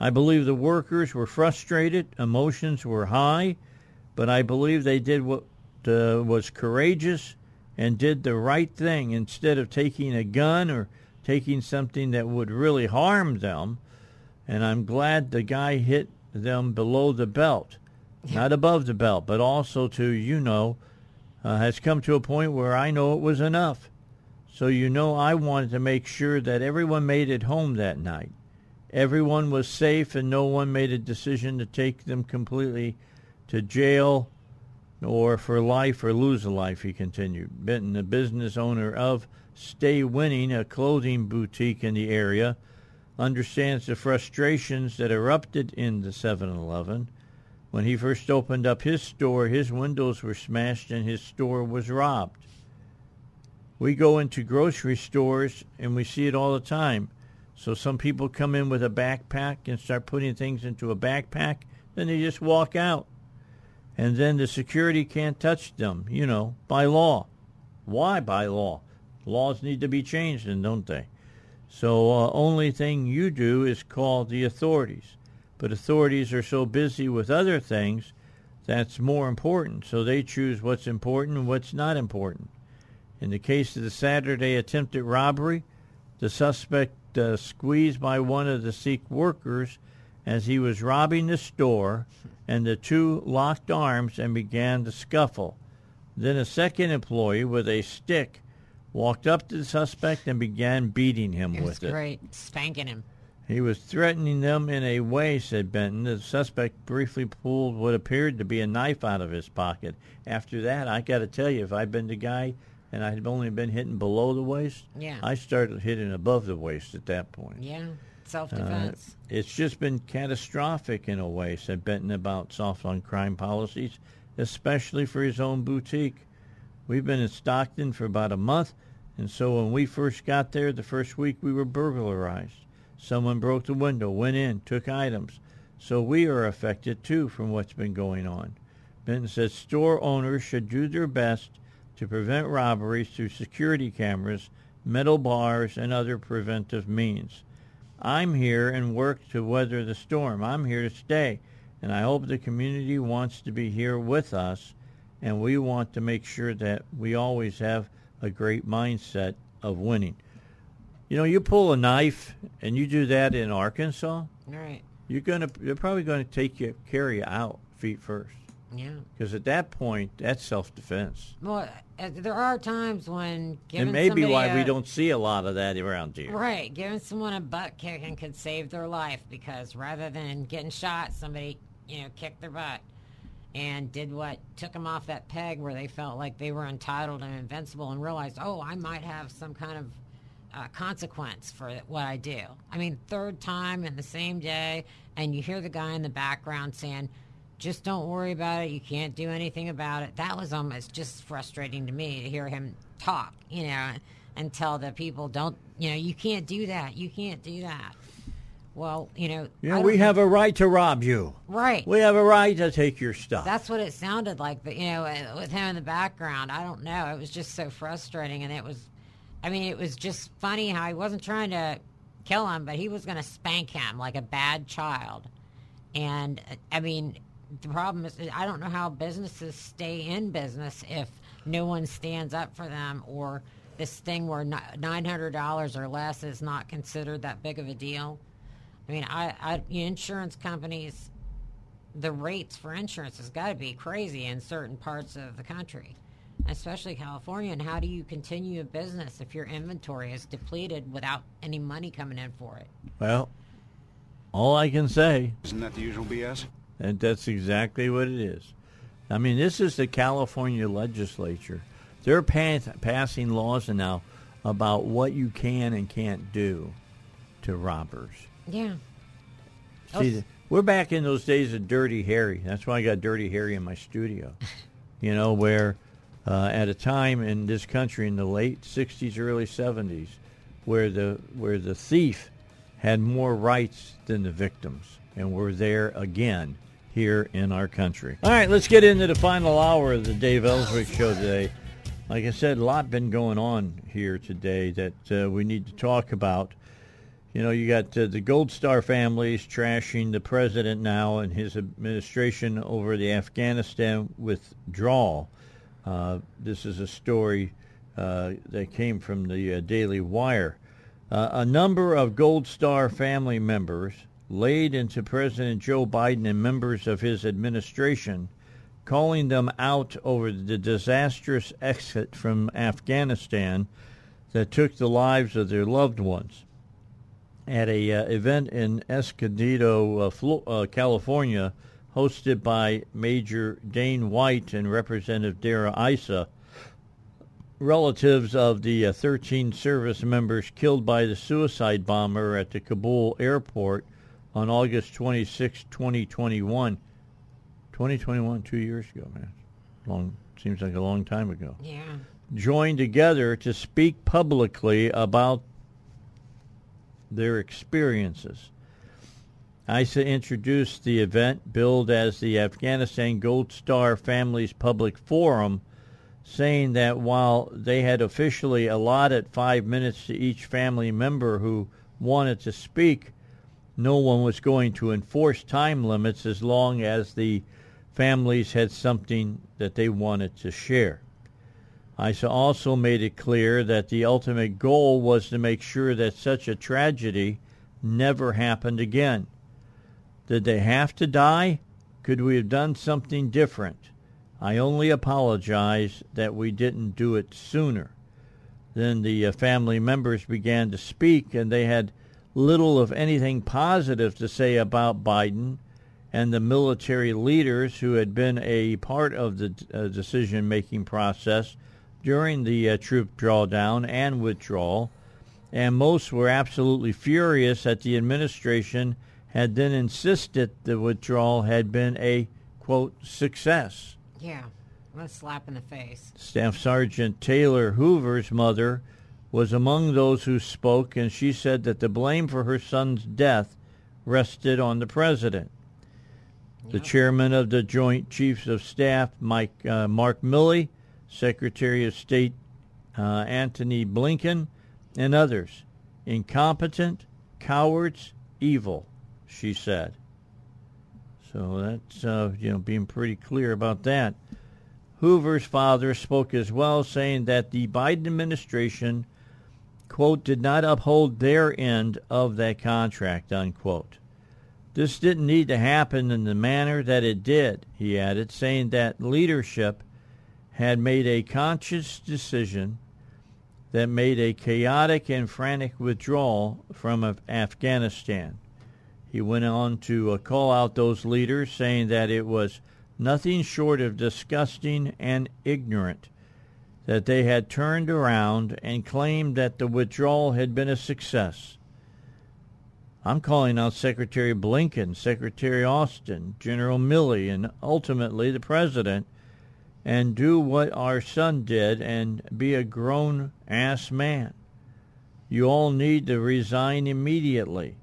I believe the workers were frustrated, emotions were high, but I believe they did what uh, was courageous and did the right thing instead of taking a gun or taking something that would really harm them. And I'm glad the guy hit them below the belt. not above the belt, but also to, you know, uh, has come to a point where I know it was enough. So, you know, I wanted to make sure that everyone made it home that night. Everyone was safe and no one made a decision to take them completely to jail or for life or lose a life, he continued. Benton, the business owner of Stay Winning, a clothing boutique in the area, understands the frustrations that erupted in the 7-Eleven. When he first opened up his store, his windows were smashed and his store was robbed. We go into grocery stores and we see it all the time. So some people come in with a backpack and start putting things into a backpack, then they just walk out. And then the security can't touch them, you know, by law. Why by law? Laws need to be changed, and don't they? So uh, only thing you do is call the authorities. But authorities are so busy with other things that's more important. So they choose what's important and what's not important. In the case of the Saturday attempted robbery, the suspect uh, squeezed by one of the Sikh workers as he was robbing the store, and the two locked arms and began to scuffle. Then a second employee with a stick walked up to the suspect and began beating him It was with it. great, spanking him. He was threatening them in a way, said Benton. The suspect briefly pulled what appeared to be a knife out of his pocket. After that, I got to tell you, if I'd been the guy and I'd only been hitting below the waist, Yeah. I started hitting above the waist at that point. Yeah, Uh, self-defense. it's just been catastrophic in a way, said Benton about soft on crime policies, especially for his own boutique. We've been in Stockton for about a month, and so when we first got there, the first week we were burglarized. Someone broke the window, went in, took items. So we are affected too from what's been going on. Benton says store owners should do their best to prevent robberies through security cameras, metal bars, and other preventive means. I'm here and work to weather the storm. I'm here to stay, and I hope the community wants to be here with us, and we want to make sure that we always have a great mindset of winning. You know, you pull a knife and you do that in Arkansas, All right. you're gonna they're probably going to take you carry you out feet first Yeah. because at that point that's self defense. Well, uh, there are times when giving And maybe why we don't see a lot of that around here. Right, giving someone a butt kicking could save their life because rather than getting shot, somebody you know kicked their butt and did what took them off that peg where they felt like they were entitled and invincible and realized, oh, I might have some kind of uh, consequence for what I do. I mean, third time in the same day, and you hear the guy in the background saying, just don't worry about it. You can't do anything about it. That was almost just frustrating to me to hear him talk, you know, and tell the people, don't, you know, you can't do that. You can't do that. Well, you know, Yeah, we have a right to rob you. right. We have a right to take your stuff. That's what it sounded like, but you know, uh, with him in the background, I don't know. It was just so frustrating, and it was, I mean, it was just funny how he wasn't trying to kill him, but he was going to spank him like a bad child. And uh, I mean, the problem is, I don't know how businesses stay in business if no one stands up for them, or this thing where nine hundred dollars or less is not considered that big of a deal. I mean, I, I insurance companies the rates for insurance has got to be crazy in certain parts of the country, especially California. And how do you continue a business if your inventory is depleted without any money coming in for it? well, all I can say, Isn't that the usual BS? And that's exactly what it is. I mean, this is the California legislature. They're pa- passing laws now about what you can and can't do to robbers. Yeah. Oh, See, we're back in those days of Dirty Harry. That's why I got Dirty Harry in my studio. you know, where uh, at a time in this country in the late '60s, early '70s, where the where the thief had more rights than the victims, and we're there again here in our country. All right, let's get into the final hour of the Dave Elswick Show today. Like I said, a lot been going on here today that uh, we need to talk about. You know, you got uh, the Gold Star families trashing the president now and his administration over the Afghanistan withdrawal. Uh, this is a story uh, that came from the uh, Daily Wire. Uh, a number of Gold Star family members laid into President Joe Biden and members of his administration, calling them out over the disastrous exit from Afghanistan that took the lives of their loved ones. At a uh, event in Escondido, uh, Flo- uh, California, hosted by Major Dane White and Representative Darrell Issa, relatives of the uh, 13 service members killed by the suicide bomber at the Kabul airport on August 26, 2021. 2021, two years ago, man. Long seems like a long time ago. Yeah. Joined together to speak publicly about their experiences. Issa introduced the event, billed as the Afghanistan Gold Star Families Public Forum, saying that while they had officially allotted five minutes to each family member who wanted to speak, no one was going to enforce time limits as long as the families had something that they wanted to share. Issa also made it clear that the ultimate goal was to make sure that such a tragedy never happened again. Did they have to die? Could we have done something different? I only apologize that we didn't do it sooner. Then the uh, family members began to speak, and they had little of anything positive to say about Biden and the military leaders who had been a part of the uh, decision making process during the uh, troop drawdown and withdrawal. And most were absolutely furious that the administration had then insisted the withdrawal had been a, quote, success. Yeah. A slap in the face. Staff Sergeant Taylor Hoover's mother was among those who spoke, and she said that the blame for her son's death rested on the president. The chairman of the Joint Chiefs of Staff, Mike uh, Mark Milley, Secretary of State uh, Antony Blinken, and others. Incompetent, cowards, evil, she said. So that's uh, you know being pretty clear about that. Hoover's father spoke as well, saying that the Biden administration, quote, did not uphold their end of that contract, unquote. This didn't need to happen in the manner that it did, he added, saying that leadership had made a conscious decision that made a chaotic and frantic withdrawal from Afghanistan. He went on to uh, call out those leaders, saying that it was nothing short of disgusting and ignorant that they had turned around and claimed that the withdrawal had been a success. I'm calling out Secretary Blinken, Secretary Austin, General Milley, and ultimately the President, and do what our son did and be a grown ass man. You all need to resign immediately.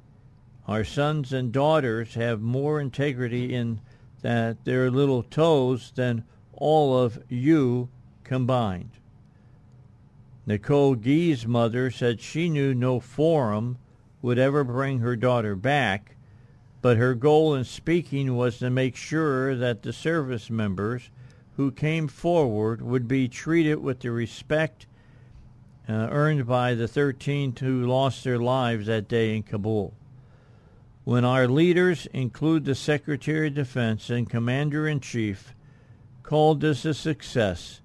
Our sons and daughters have more integrity in that their little toes than all of you combined. Nicole Gee's mother said she knew no forum would ever bring her daughter back, but her goal in speaking was to make sure that the service members who came forward would be treated with the respect uh, earned by the 13 who lost their lives that day in Kabul. When our leaders include the Secretary of Defense and Commander in Chief called this a success,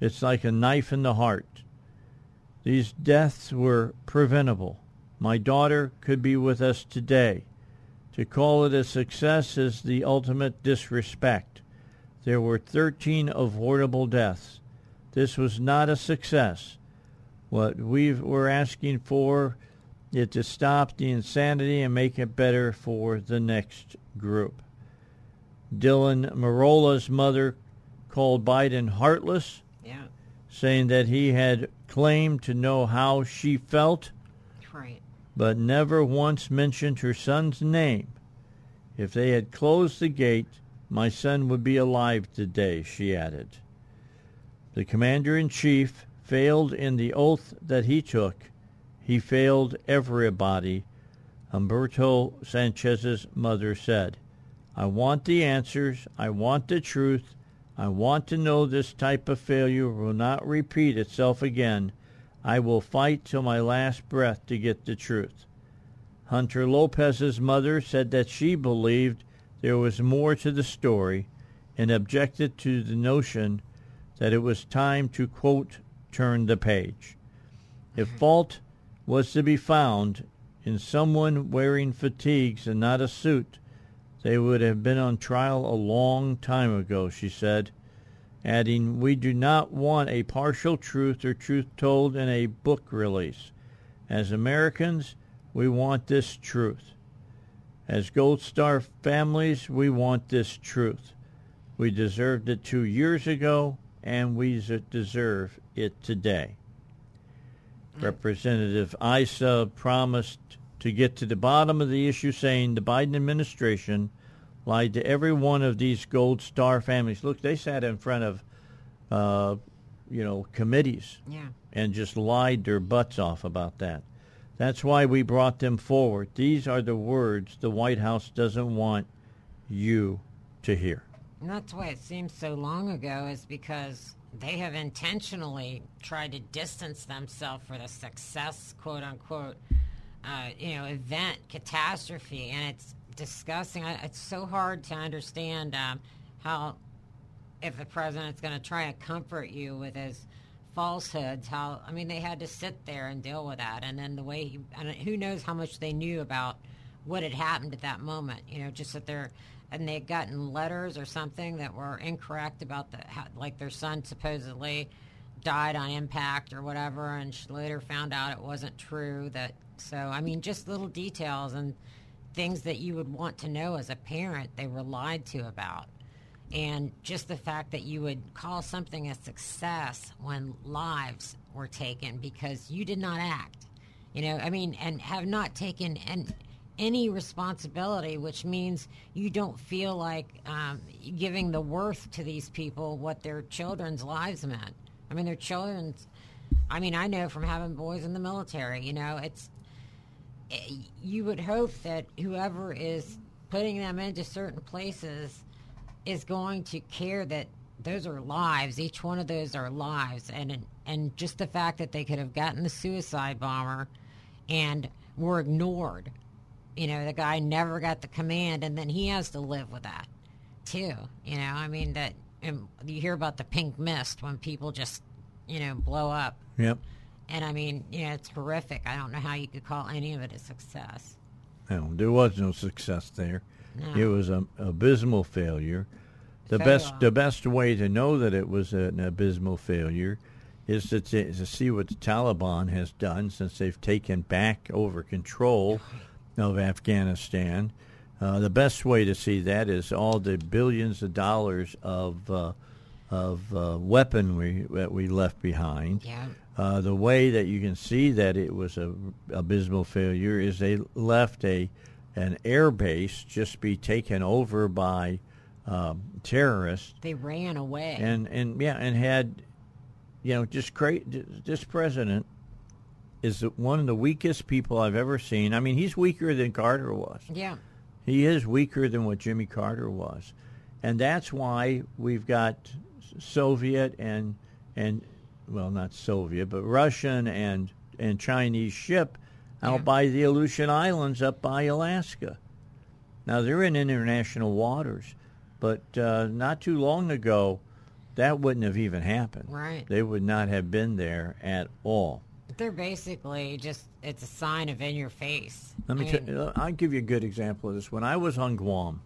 it's like a knife in the heart. These deaths were preventable. My daughter could be with us today. To call it a success is the ultimate disrespect. There were 13 avoidable deaths. This was not a success. What we were asking for it to stop the insanity and make it better for the next group. Dylan Merola's mother called Biden heartless. Saying that he had claimed to know how she felt, right. but never once mentioned her son's name. If they had closed the gate, my son would be alive today, she added. The commander in chief failed in the oath that he took he failed everybody, Humberto Sanchez's mother said. I want the answers. I want the truth. I want to know this type of failure will not repeat itself again. I will fight till my last breath to get the truth. Hunter Lopez's mother said that she believed there was more to the story and objected to the notion that it was time to, quote, turn the page. If mm-hmm. fault was to be found in someone wearing fatigues and not a suit, they would have been on trial a long time ago, she said, adding, We do not want a partial truth or truth told in a book release. As Americans, we want this truth. As Gold Star families, we want this truth. We deserved it two years ago, and we deserve it today. Mm. Representative Issa promised to get to the bottom of the issue, saying the Biden administration lied to every one of these Gold Star families. Look, they sat in front of, uh, you know, committees Yeah. and just lied their butts off about that. That's why we brought them forward. These are the words the White House doesn't want you to hear. And that's why it seems so long ago, is because they have intentionally tried to distance themselves for the success, quote unquote, uh, you know, event, catastrophe. And it's disgusting. It's so hard to understand um, how, if the president's going to try and comfort you with his falsehoods, how, I mean, they had to sit there and deal with that. And then the way he, and who knows how much they knew about what had happened at that moment, you know, just that they're, and they had gotten letters or something that were incorrect about the how, like their son supposedly died on impact or whatever and she later found out it wasn't true that so i mean just little details and things that you would want to know as a parent they were lied to about. And just the fact that you would call something a success when lives were taken because you did not act you know i mean and have not taken and any responsibility which means you don't feel like um, giving the worth to these people what their children's lives meant i mean their children. i mean i know from having boys in the military you know it's eh, you would hope that whoever is putting them into certain places is going to care that those are lives. Each one of those are lives, and and just the fact that they could have gotten the suicide bomber and were ignored. You know, the guy never got the command, and then he has to live with that too. You know, I mean that. And you hear about the pink mist when people just, you know, blow up. Yep. And I mean, know, it's horrific. I don't know how you could call any of it a success. No, there was no success there. No. It was an abysmal failure. The Failure. best the best way to know that it was an abysmal failure is to, t- to see what the Taliban has done since they've taken back over control of Afghanistan. Uh, the best way to see that is all the billions of dollars of uh, of uh, weaponry that we left behind. Yeah. Uh, the way that you can see that it was a abysmal failure is they left a an air base just be taken over by um, terrorists They ran away. and and yeah and had you know just great this president is one of the weakest people I've ever seen. I mean, he's weaker than Carter was. yeah. He is weaker than what Jimmy Carter was, and that's why we've got Soviet and and well, not Soviet, but Russian and and Chinese ship out Yeah. by the Aleutian Islands up by Alaska. Now they're in international waters, but uh, not too long ago, that wouldn't have even happened. Right. They would not have been there at all. They're basically just, it's a sign of in your face. Let me I tell mean, you, I'll give you a good example of this. When I was on Guam,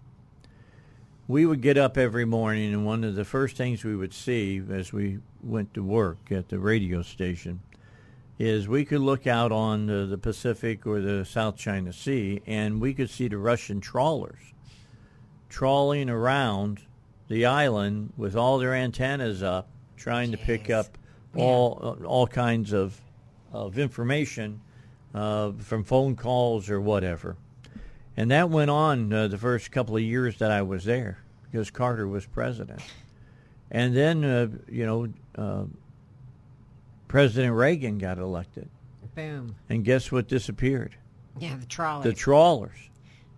we would get up every morning, and one of the first things we would see as we went to work at the radio station is we could look out on the, the Pacific or the South China Sea, and we could see the Russian trawlers trawling around the island with all their antennas up, trying to pick up all all kinds of of information uh, from phone calls or whatever. And that went on uh, the first couple of years that I was there because Carter was president. And then, uh, you know, uh, President Reagan got elected. boom. And guess what disappeared? Yeah, the trolley. The trawlers.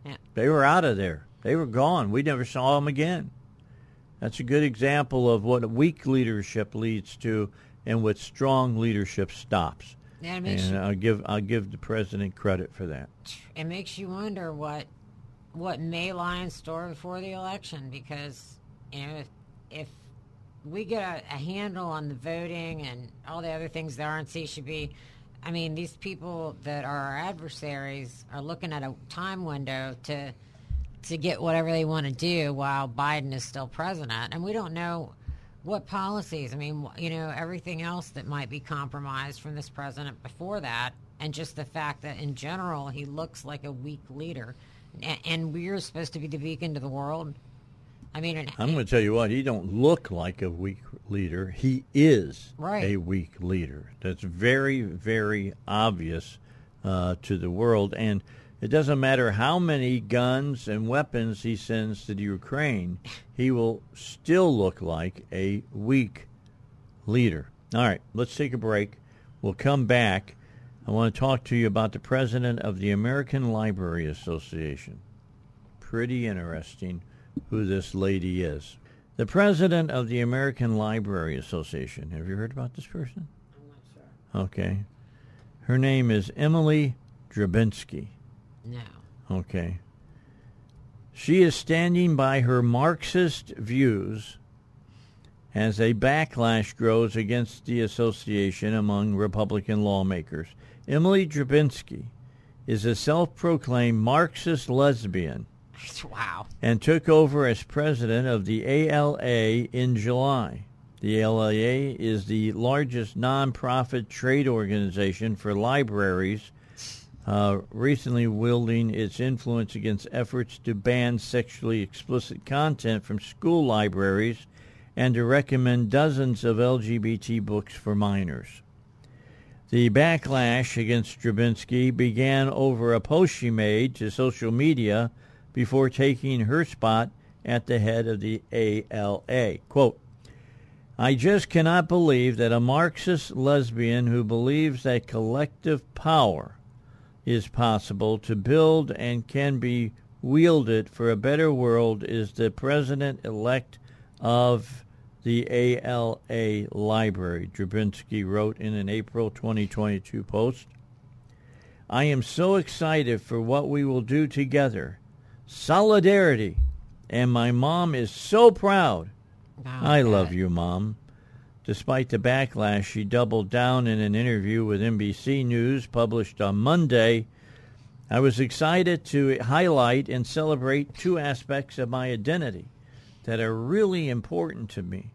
yeah. They were out of there. They were gone. We never saw them again. That's a good example of what weak leadership leads to and what strong leadership stops. It makes and you- I'll give I'll give the president credit for that. it makes you wonder what what may lie in store before the election because you know if, if we get a, a handle on the voting and all the other things the RNC should be I mean these people that are our adversaries are looking at a time window to to get whatever they want to do while Biden is still president and we don't know what policies I mean you know everything else that might be compromised from this president before that and just the fact that in general he looks like a weak leader and, we're supposed to be the beacon to the world I mean I'm going to tell you what, he don't look like a weak leader. He is Right. a weak leader. That's very, very obvious uh, to the world. And it doesn't matter how many guns and weapons he sends to the Ukraine, he will still look like a weak leader. All right, let's take a break. We'll come back. I want to talk to you about the president of the American Library Association pretty interesting who this lady is. The president of the American Library Association. Have you heard about this person? I'm not sure Okay. Her name is Emily Drabinski. No Okay. She is standing by her Marxist views as a backlash grows against the association among Republican lawmakers. Emily Drabinski is a self-proclaimed Marxist lesbian wow and took over as president of the ALA in July. The ALA is the largest nonprofit trade organization for libraries, uh, recently wielding its influence against efforts to ban sexually explicit content from school libraries and to recommend dozens of LGBT books for minors. The backlash against Drabinski began over a post she made to social media before taking her spot at the head of the ALA. Quote, I just cannot believe that a Marxist lesbian who believes that collective power is possible to build and can be wielded for a better world is the president elect of the ALA Library, Drabinski wrote in an April 2022 post. I am so excited for what we will do together. Solidarity. And my mom is so proud. Wow, I love you, Mom. Despite the backlash, she doubled down in an interview with NBC News published on Monday. I was excited to highlight and celebrate two aspects of my identity that are really important to me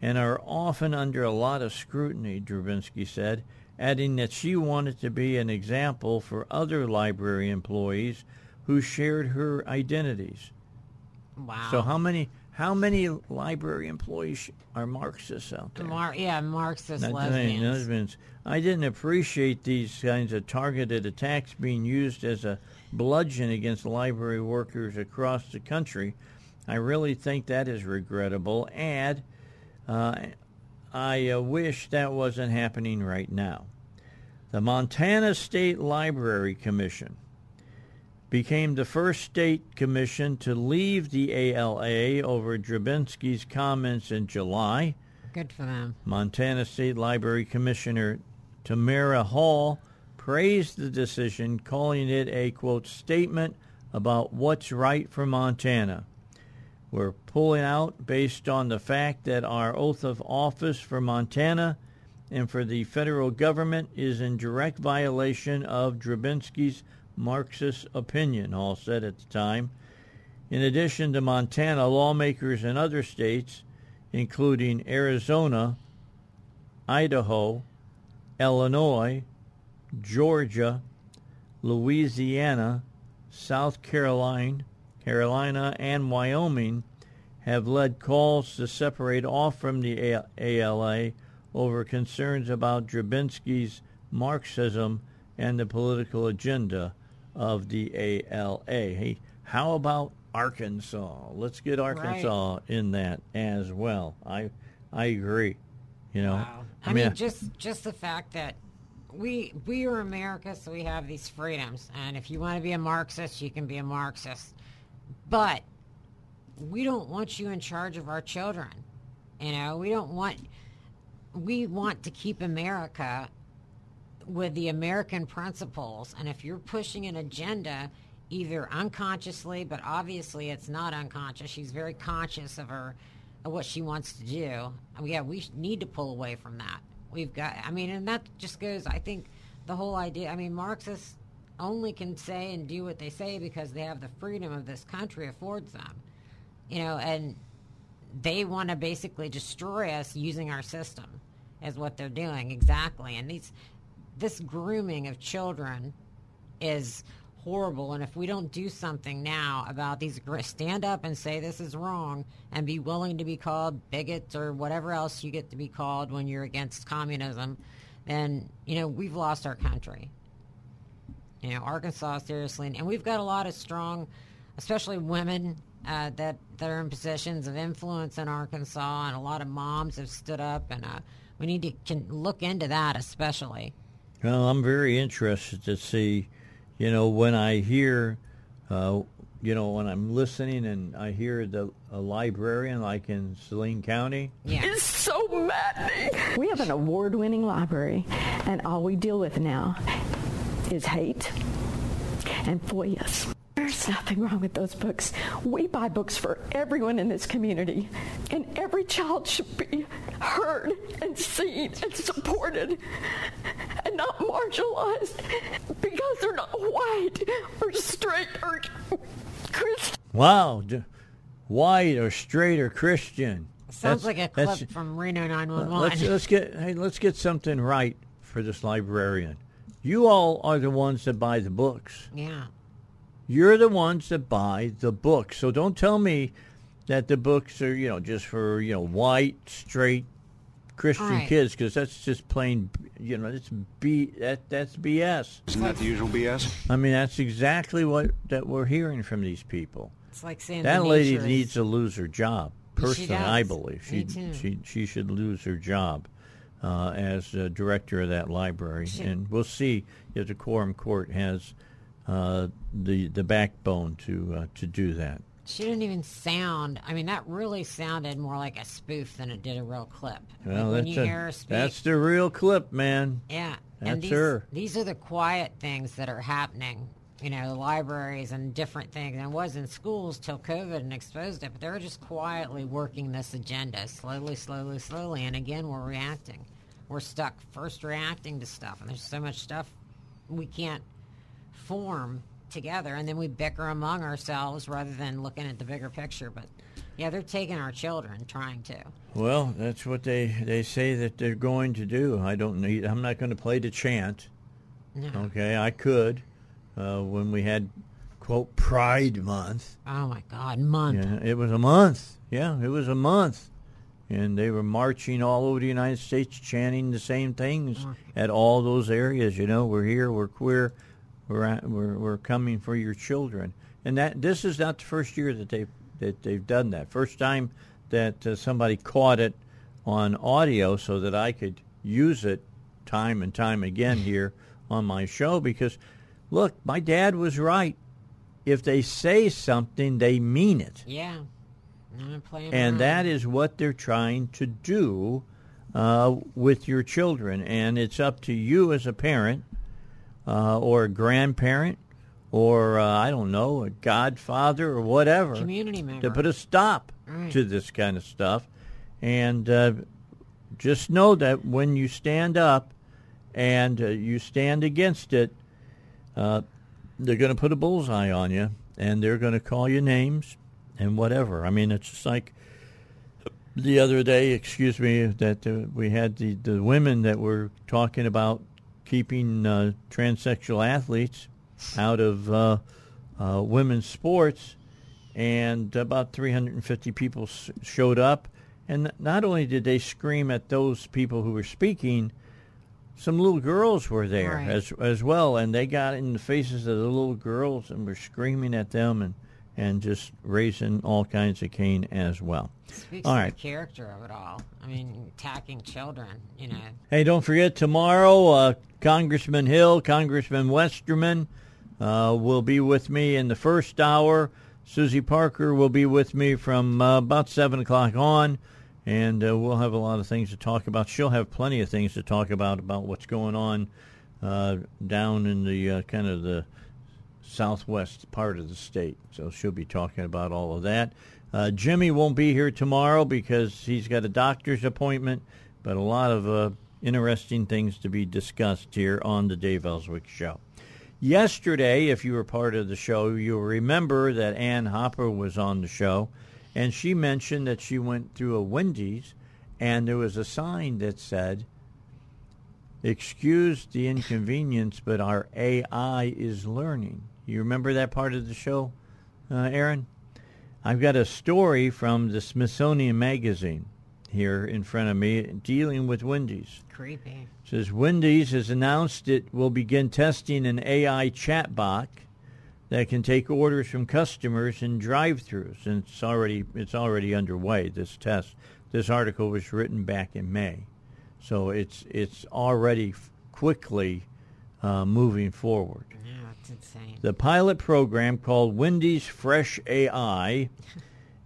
and are often under a lot of scrutiny, Drabinski said, adding that she wanted to be an example for other library employees who shared her identities. wow So how many how many library employees are Marxists out there? Mar- yeah Marxist Not lesbians lesbians. I didn't appreciate these kinds of targeted attacks being used as a bludgeon against library workers across the country. I really think that is regrettable, and uh, I uh, wish that wasn't happening right now. The Montana State Library Commission became the first state commission to leave the ALA over Drabinski's comments in July. good for them Montana State Library Commissioner Tamara Hall praised the decision, calling it a, quote, statement about what's right for Montana. We're pulling out based on the fact that our oath of office for Montana and for the federal government is in direct violation of Drabinski's Marxist opinion, Hall said at the time. In addition to Montana, lawmakers in other states, including Arizona, Idaho, Illinois, Georgia, Louisiana, South Carolina, Carolina, and Wyoming have led calls to separate off from the ALA over concerns about Drabinski's Marxism and the political agenda of the ALA. Hey, how about Arkansas? Let's get Arkansas in that as well. I I agree. You know, Wow. I, mean, just just the fact that we we are America, so we have these freedoms, and if you want to be a Marxist, you can be a Marxist. But we don't want you in charge of our children. You know, we don't want we want to keep America with the American principles. And if you're pushing an agenda, either unconsciously, but obviously it's not unconscious. She's very conscious of her, of what she wants to do. Yeah, we need to pull away from that. We've got, I mean, and that just goes, I think the whole idea, I mean, Marxists only can say and do what they say because they have the freedom of this country affords them. You know, and they want to basically destroy us using our system is what they're doing exactly. And these this grooming of children is horrible. And if we don't do something now about these stand up and say this is wrong and be willing to be called bigots or whatever else you get to be called when you're against communism then you know we've lost our country. You know arkansas seriously. And we've got a lot of strong especially women uh, that that are in positions of influence in arkansas and a lot of moms have stood up and uh, we need to can look into that especially well, I'm very interested to see, you know, when I hear, uh, you know, when I'm listening and I hear the a librarian like in Saline County. Yeah. It's so maddening. We have an award-winning library, and all we deal with now is hate and FOIAs. There's nothing wrong with those books. We buy books for everyone in this community, and every child should be heard and seen and supported and not marginalized because they're not white or straight or Christian. Wow, white or straight or Christian. Sounds that's, like a clip from Reno 911. Let's, let's get hey, let's get something right for this librarian. You all are the ones that buy the books. Yeah. You're the ones that buy the books. So don't tell me that the books are, you know, just for, you know, white, straight Christian right. kids because that's just plain, you know, it's B that that's BS. Isn't that the usual BS? I mean, that's exactly what that we're hearing from these people. It's like saying that lady is... needs to lose her job. Personally, I believe she she she should lose her job uh, as director of that library, she... and we'll see if the quorum court has uh, the the backbone to uh, to do that. She didn't even sound. I mean, that really sounded more like a spoof than it did a real clip. Well, like that's, a, speak, that's the real clip, man. Yeah, that's and these, her. These are the quiet things that are happening. You know, the libraries and different things. And it was in schools till COVID and exposed it, but they're just quietly working this agenda, slowly, slowly, slowly. And again, we're reacting. We're stuck first reacting to stuff, and there's so much stuff we can't form together, and then we bicker among ourselves rather than looking at the bigger picture. But yeah, they're taking our children, trying to. Well, that's what they they say that they're going to do. I don't need. I'm not going to play the chant. No. Okay, I could uh, when we had quote Pride Month. Oh my God, month! Yeah, it was a month. Yeah, it was a month, and they were marching all over the United States, chanting the same things oh. at all those areas. You know, we're here, we're queer we're, we're, we're coming for your children. And that this is not the first year that they've, that they've done that. First time that uh, somebody caught it on audio so that I could use it time and time again here on my show because, look, my dad was right. If they say something, they mean it. Yeah. and that is what they're trying to do uh, with your children. And it's up to you as a parent uh, or a grandparent or uh, I don't know a godfather or whatever community member to put a stop right. to this kind of stuff, and uh, just know that when you stand up and uh, you stand against it, uh, they're going to put a bullseye on you and they're going to call you names and whatever. I mean, it's just like the other day, excuse me, that uh, we had the, the women that were talking about keeping uh, transsexual athletes out of uh, uh, women's sports, and about 350 people s- showed up. And not only did they scream at those people who were speaking, some little girls were there right. as as well, and they got in the faces of the little girls and were screaming at them and and just raising all kinds of cane as well. Speaks all to right. the character of it all. I mean, attacking children, you know. Hey, don't forget tomorrow, uh, Congressman Hill, Congressman Westerman uh, will be with me in the first hour. Susie Parker will be with me from uh, about 7 o'clock on, and uh, we'll have a lot of things to talk about. She'll have plenty of things to talk about, about what's going on uh, down in the uh, kind of the southwest part of the state. So she'll be talking about all of that. Uh, Jimmy won't be here tomorrow because he's got a doctor's appointment, but a lot of uh, interesting things to be discussed here on the Dave Elswick Show. Yesterday, if you were part of the show, you'll remember that Ann Hopper was on the show, and she mentioned that she went through a Wendy's, and there was a sign that said, Excuse the inconvenience, but our AI is learning. You remember that part of the show, uh, Aaron? I've got a story from the Smithsonian Magazine here in front of me dealing with Wendy's. Creepy. It says Wendy's has announced it will begin testing an AI chatbot that can take orders from customers in drive-throughs, and it's already it's already underway. This test. This article was written back in May, so it's it's already quickly uh, moving forward. Insane. The pilot program called Wendy's Fresh AI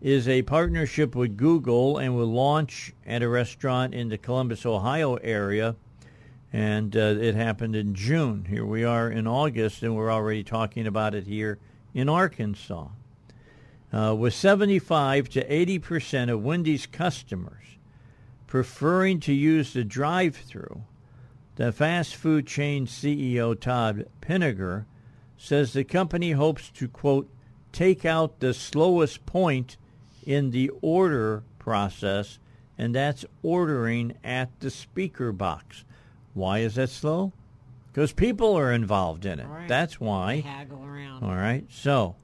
is a partnership with Google and will launch at a restaurant in the Columbus, Ohio area. And uh, it happened in June. Here we are in August, and we're already talking about it here in Arkansas. Uh, with 75 to 80 percent of Wendy's customers preferring to use the drive-through, the fast food chain CEO Todd Penegor says the company hopes to quote take out the slowest point in the order process, and that's ordering at the speaker box. Why is that slow? Because people are involved in it. Right. That's why. Haggle around. All right. So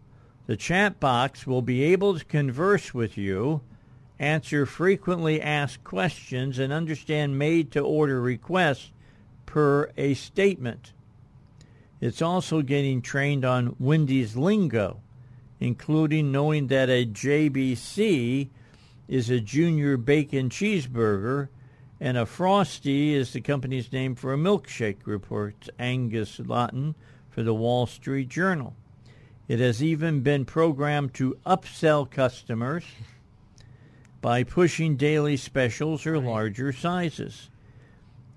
the chat box will be able to converse with you, answer frequently asked questions, and understand made to order requests per a statement. It's also getting trained on Wendy's lingo, including knowing that a JBC is a junior bacon cheeseburger and a Frosty is the company's name for a milkshake, reports Angus Loten for the Wall Street Journal. It has even been programmed to upsell customers by pushing daily specials or larger sizes.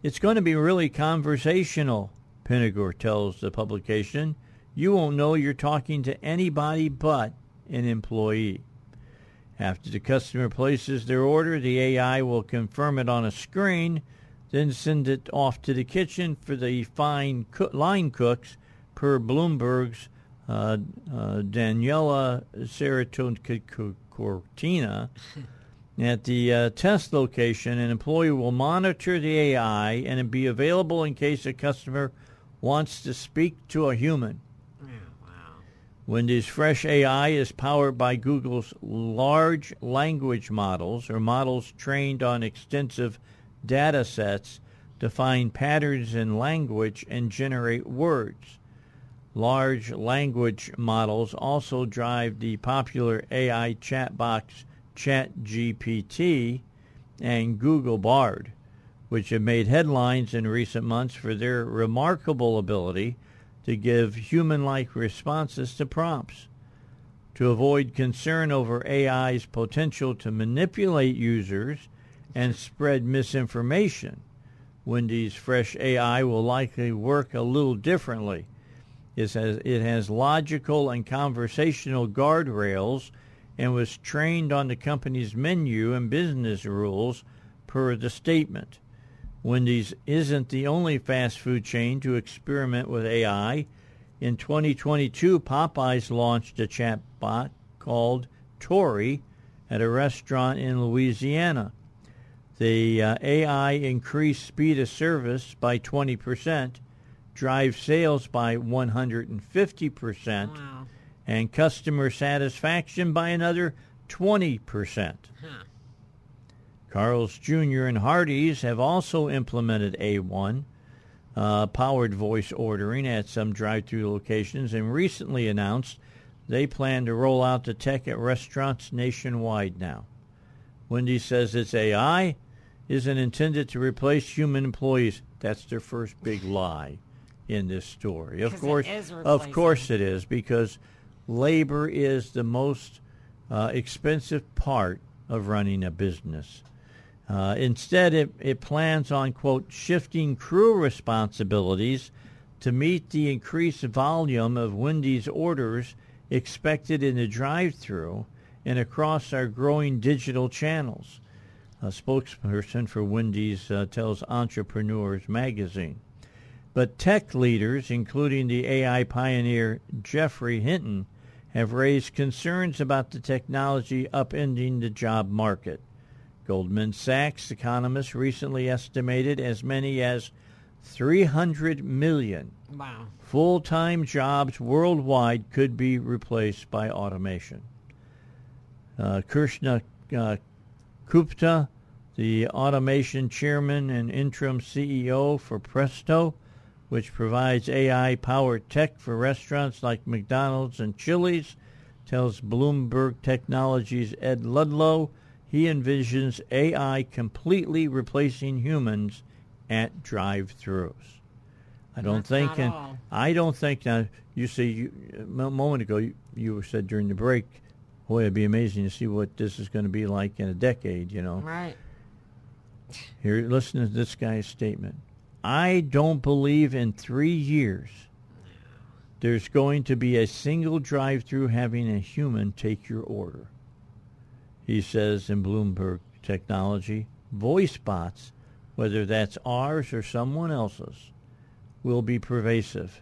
It's going to be really conversational, Penegor tells the publication. You won't know you're talking to anybody but an employee. After the customer places their order, the AI will confirm it on a screen, then send it off to the kitchen for the fine co- line cooks per Bloomberg's uh, uh, Daniela At the uh, test location, an employee will monitor the AI and be available in case a customer wants to speak to a human. Wow. Wendy's Fresh AI is powered by Google's large language models, or models trained on extensive data sets to find patterns in language and generate words. Large language models also drive the popular AI chat box ChatGPT and Google Bard, which have made headlines in recent months for their remarkable ability to give human-like responses to prompts. To avoid concern over AI's potential to manipulate users and spread misinformation, Wendy's Fresh AI will likely work a little differently. It has, it has logical and conversational guardrails and was trained on the company's menu and business rules per the statement. Wendy's isn't the only fast food chain to experiment with AI. In 2022, Popeyes launched a chatbot called Tori at a restaurant in Louisiana. The uh, AI increased speed of service by 20%, drive sales by 150%, Wow. and customer satisfaction by another 20%. Huh. Carl's Jr. and Hardee's have also implemented A1 uh, powered voice ordering at some drive-through locations and recently announced they plan to roll out the tech at restaurants nationwide now. Wendy says its AI isn't intended to replace human employees. That's their first big lie in this story. Of course, of course it is because labor is the most uh, expensive part of running a business. Uh, instead, it, it plans on, quote, shifting crew responsibilities to meet the increased volume of Wendy's orders expected in the drive through and across our growing digital channels. A spokesperson for Wendy's uh, tells Entrepreneurs magazine. But tech leaders, including the AI pioneer Geoffrey Hinton, have raised concerns about the technology upending the job market. Goldman Sachs economists recently estimated as many as 300 million Wow. full-time jobs worldwide could be replaced by automation. Uh, Krishna uh, Gupta, the automation chairman and interim CEO for Presto, which provides AI-powered tech for restaurants like McDonald's and Chili's, tells Bloomberg Technologies' Ed Ludlow he envisions AI completely replacing humans at drive-throughs. I don't That's think, and all. I don't think. Now, you see, you, a moment ago, you, you said during the break, boy, it'd be amazing to see what this is going to be like in a decade. You know, Right. here, listen to this guy's statement. I don't believe in three years there's going to be a single drive-through having a human take your order. He says in Bloomberg Technology, voice bots, whether that's ours or someone else's, will be pervasive.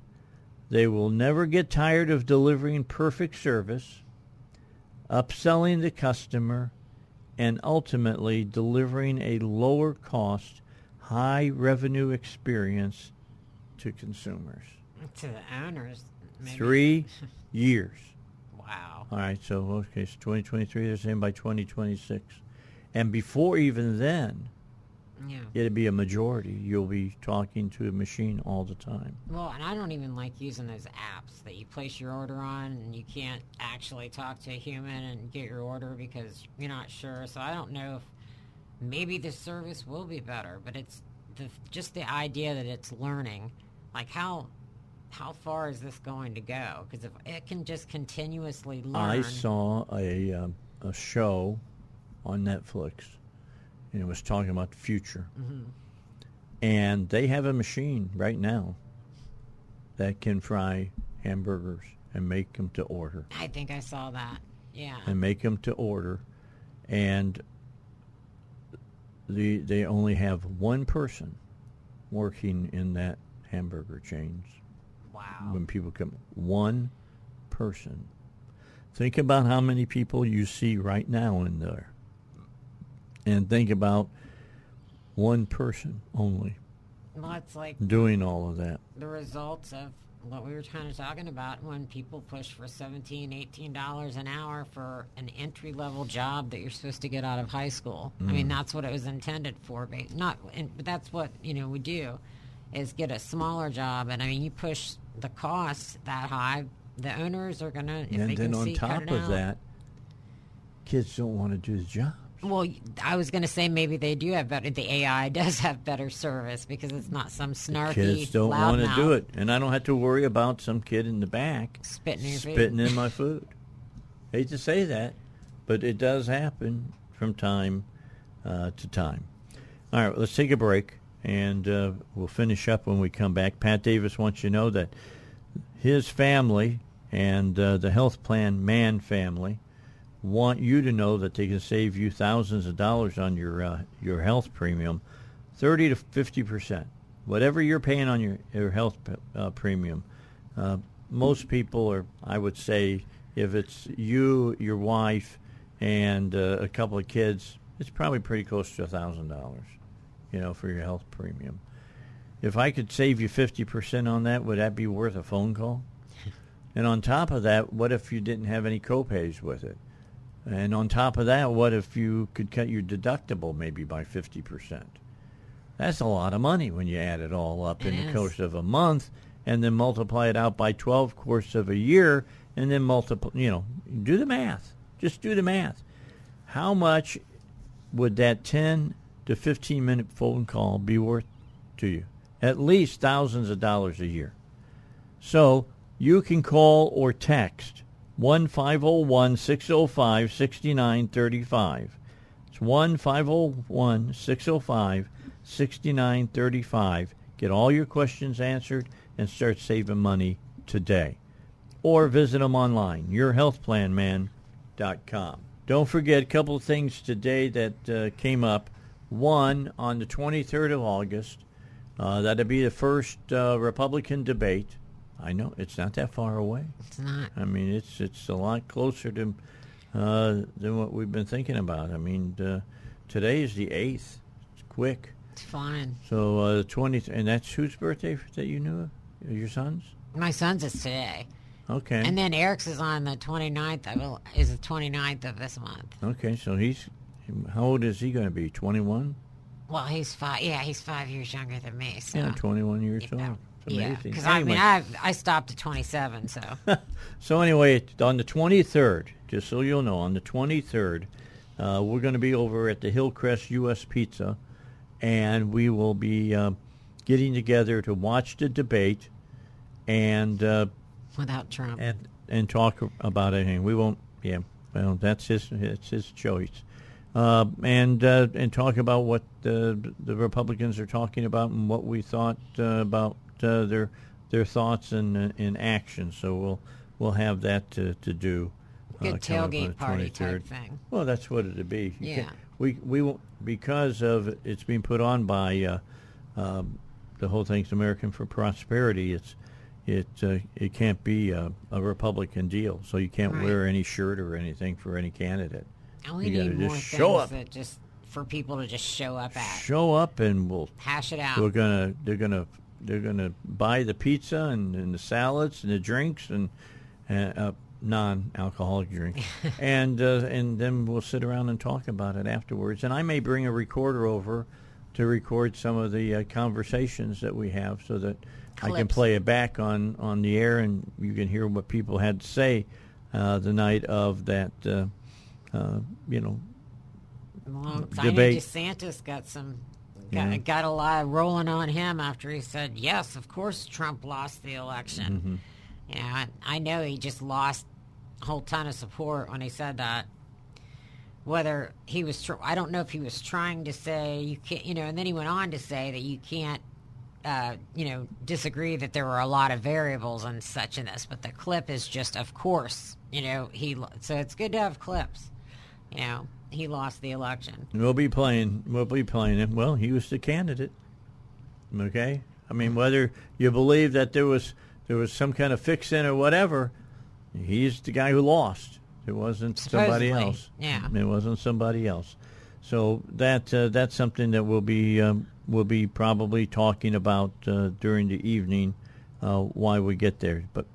They will never get tired of delivering perfect service, upselling the customer, and ultimately delivering a lower cost, high revenue experience to consumers. To the owners. Maybe. Three years. All right, so okay, so 2023, they're saying by 2026. And before even then, Yeah. it'll be a majority. You'll be talking to a machine all the time. Well, and I don't even like using those apps that you place your order on and you can't actually talk to a human and get your order because you're not sure. So I don't know if maybe the service will be better, but it's the, just the idea that it's learning. Like how how far is this going to go? Because if it can just continuously learn, I saw a um, a show on Netflix, and it was talking about the future. And they have a machine right now that can fry hamburgers and make them to order, I think I saw that. Yeah. and make them to order, and the they only have one person working in that hamburger chains Wow. when people come. One person. Think about how many people you see right now in there. And think about one person only Well, it's like doing all of that. the results of what we were kind of talking about when people push for 17 18 dollars an hour for an entry level job that you're supposed to get out of high school i mean mm. that's what it was intended for but not but that's what you know we do is get a smaller job and i mean you push the costs that high the owners are gonna and they then can on see, top of out. that, kids don't want to do the job. well i was going to say maybe they do have better the ai does have better service because it's not some snarky Kids don't want to do it. And I don't have to worry about some kid in the back spitting in your food. spitting in my food. Hate to say that, but it does happen from time uh, to time. All right, let's take a break, and uh, we'll finish up when we come back. Pat Davis wants you to know that his family and uh, the health plan man family want you to know that they can save you thousands of dollars on your uh, your health premium, thirty to fifty percent, whatever you're paying on your your health uh, premium. Uh, most people are, I would say, if it's you, your wife, and uh, a couple of kids, it's probably pretty close to a thousand dollars, you know, for your health premium. If I could save you fifty percent on that, would that be worth a phone call? And on top of that, what if you didn't have any copays with it? And on top of that, what if you could cut your deductible maybe by 50%? That's a lot of money when you add it all up in It the is. course of a month and then multiply it out by 12 course of a year and then multiply, you know, do the math. Just do the math. How much would that 10 to 15 minute phone call be worth to you? At least thousands of dollars a year. So you can call or text 1 501 605 6935. It's It's 1 501 605 6935. Get all your questions answered and start saving money today. Or visit them online, yourhealthplanman.com. Don't forget a couple of things today that uh, came up. One, on the 23rd of August, uh, that'll be the first uh, Republican debate. I know it's not that far away. It's not. I mean, it's it's a lot closer to uh, than what we've been thinking about. I mean, uh, today is the eighth. It's quick. It's fine. So uh, the twentieth, and that's whose birthday that you knew of? Your son's? My son's is today. Okay. And then Eric's is on the 29th. Of, is the 29th of this month. okay, so he's how old is he going to be? Twenty one. Well, he's five. Yeah, he's five years younger than me. So. Yeah, twenty one years Yeah. old. It's Yeah, because I mean, Anyway. I I stopped at 27, so So anyway, on the 23rd, just so you'll know, on the 23rd, uh, we're going to be over at the Hillcrest U.S. Pizza, and we will be uh, getting together to watch the debate and uh, without Trump. and and talk about anything. We won't. Yeah, well, that's his it's his choice. Uh, and uh, and talk about what the the Republicans are talking about and what we thought uh, about uh, their their thoughts and in action. So we'll we'll have that to, to do. uh, Good tailgate party 23rd. type thing. Well, that's what it'd be. You Yeah. We we won't because of it's being put on by uh, um, the whole thing's American for Prosperity. It's it uh, it can't be a, a Republican deal, so you can't Right. wear any shirt or anything for any candidate. And we you need just more show things up. that just for people to just show up at, Show up, and we'll hash it out. we're gonna they're gonna they're gonna buy the pizza and, and the salads and the drinks and uh, uh, non-alcoholic drinks and uh, and then we'll sit around and talk about it afterwards and I may bring a recorder over to record some of the uh, conversations that we have so that I can play it back on on the air and you can hear what people had to say uh, the night of that uh, you know Well, debate. DeSantis got some got, Yeah. got a lot rolling on him after he said, "Yes, of course, Trump lost the election." Mm-hmm. You know, I, I know he just lost a whole ton of support when he said that. Whether he was, tr- I don't know if he was trying to say you can't, you know, and then he went on to say that you can't, uh, you know, disagree that there were a lot of variables and such in this, but the clip is just, of course, you know, he. So it's good to have clips. You know, he lost the election. We'll be playing. We'll be playing him. Well, he was the candidate. Okay. I mean, whether you believe that there was there was some kind of fix in or whatever, he's the guy who lost. It wasn't somebody else. yeah. It wasn't somebody else. So that uh, that's something that we'll be um, we'll be probably talking about uh, during the evening uh, why we get there. But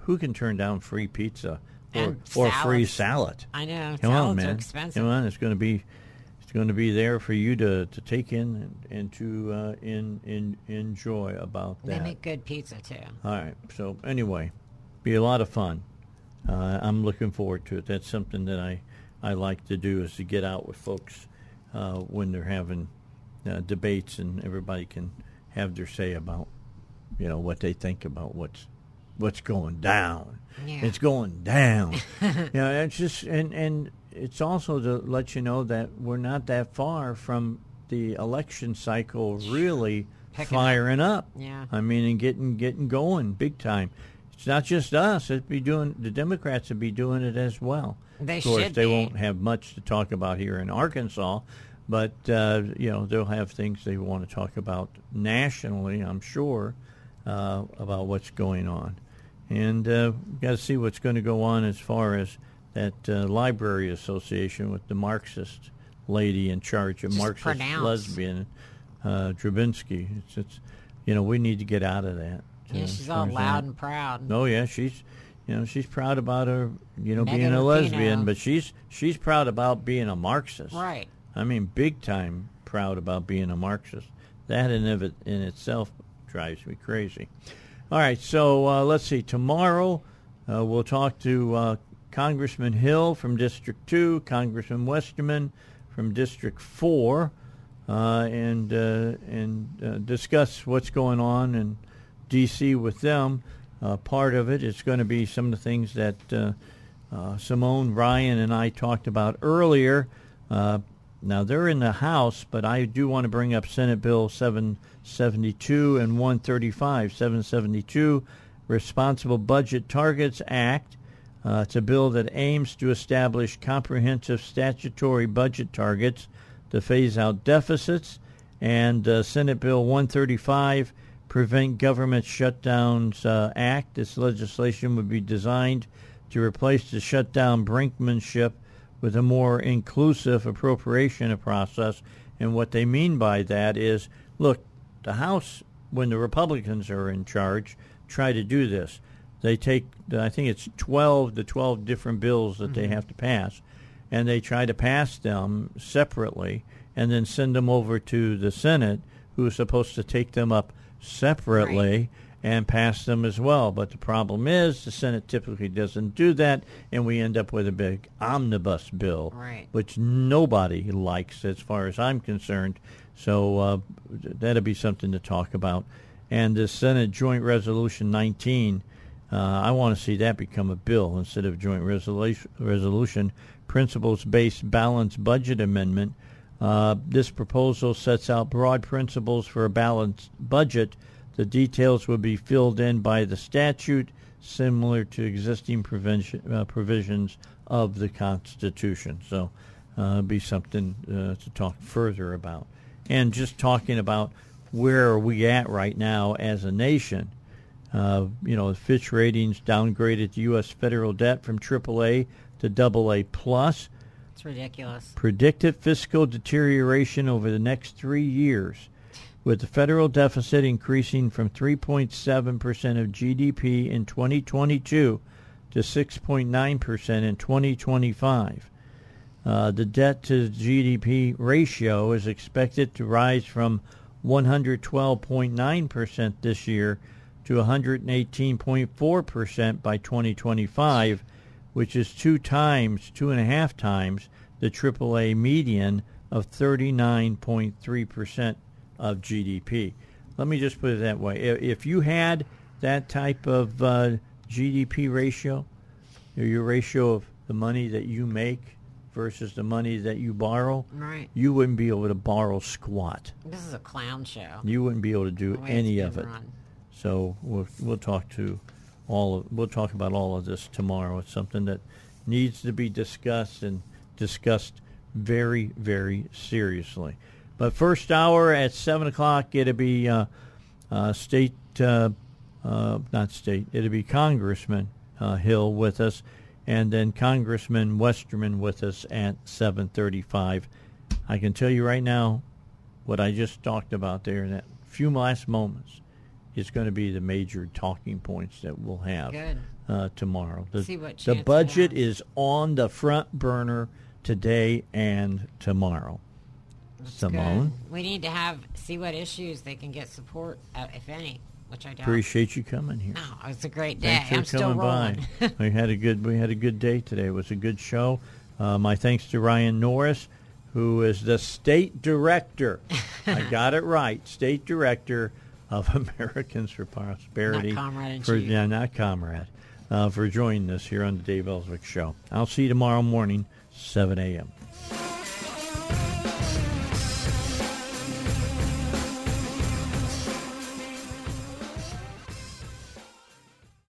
who can turn down free pizza And or free salad? I know Come on, man. are expensive. Come on, it's going to be it's going to be there for you to, to take in and, and to uh, in, in enjoy about that. They make good pizza too. All right. So anyway, be a lot of fun. Uh, I'm looking forward to it. That's something that I I like to do is to get out with folks uh, when they're having uh, debates and everybody can have their say about you know what they think about what's what's going down. Yeah. It's going down. you know, it's just and and it's also to let you know that we're not that far from the election cycle really Picking up. firing up. Yeah. I mean, and getting getting going big time. It's not just us. It'd be doing the Democrats would be doing it as well. They of course, they be. won't have much to talk about here in Arkansas, but uh, you know they'll have things they want to talk about nationally. I'm sure uh, about what's going on, and uh, we've got to see what's going to go on as far as that uh, library association with the Marxist lady in charge, a Just Marxist pronounce. lesbian, uh, Drabinski. It's, it's you know we need to get out of that. Yeah, uh, she's all loud that. and proud. Oh yeah, she's you know she's proud about her you know being a lesbian, but she's she's proud about being a Marxist. Right. I mean, big time proud about being a Marxist. That in of it in itself drives me crazy. All right, so uh, let's see. Tomorrow uh, we'll talk to uh, Congressman Hill from District Two, Congressman Westerman from District Four, uh, and uh, and uh, discuss what's going on in D.C. with them. Part of it is going to be some of the things that Simone, Ryan, and I talked about earlier. Now they're in the House, but I do want to bring up Senate Bill 772 and 135. 772, Responsible Budget Targets Act. Uh, it's a bill that aims to establish comprehensive statutory budget targets to phase out deficits. And uh, Senate Bill 135, Prevent Government Shutdowns uh, Act. This legislation would be designed to replace the shutdown brinkmanship with a more inclusive appropriation process. And what they mean by that is, look, the House, when the Republicans are in charge, try to do this. They take, I think it's 12 to 12 different bills that mm-hmm. they have to pass, and they try to pass them separately and then send them over to the Senate, who is supposed to take them up separately. Right and pass them as well. But the problem is the Senate typically doesn't do that, and we end up with a big omnibus bill, right. which nobody likes as far as I'm concerned. So uh, that'll be something to talk about. And the Senate Joint Resolution 19, uh, I want to see that become a bill instead of joint resolution. resolution principles-based balanced budget amendment. Uh, this proposal sets out broad principles for a balanced budget the details would be filled in by the statute, similar to existing uh, provisions of the Constitution. So, uh, be something uh, to talk further about. And just talking about where are we at right now as a nation. Uh, you know, Fitch Ratings downgraded the U.S. federal debt from AAA to AA plus. It's ridiculous. Predicted fiscal deterioration over the next three years with the federal deficit increasing from 3.7% of GDP in 2022 to 6.9% in 2025. Uh, the debt to GDP ratio is expected to rise from 112.9% this year to 118.4% by 2025, which is two times, two and a half times the AAA median of 39.3% of GDP. Let me just put it that way. If you had that type of uh, GDP ratio, your ratio of the money that you make versus the money that you borrow, right. you wouldn't be able to borrow squat. This is a clown show. You wouldn't be able to do any of it. Run. So we'll we'll talk to all of, we'll talk about all of this tomorrow. It's something that needs to be discussed and discussed very very seriously. But first hour at 7 o'clock, it'll be uh, uh, state, uh, uh not state, it'll be Congressman uh, Hill with us, and then Congressman Westerman with us at 7.35. I can tell you right now what I just talked about there in that few last moments is going to be the major talking points that we'll have uh, tomorrow. The, the budget is on the front burner today and tomorrow. That's Simone. Good. We need to have see what issues they can get support, uh, if any, which I don't. Appreciate you coming here. No, it was a great day. Thanks for I'm still rolling. by. we had a good we had a good day today. It was a good show. Uh, my thanks to Ryan Norris, who is the state director. I got it right, state director of Americans for Prosperity. Not comrade for. Yeah, not comrade. Uh, for joining us here on the Dave Elswick Show. I'll see you tomorrow morning, 7 a.m.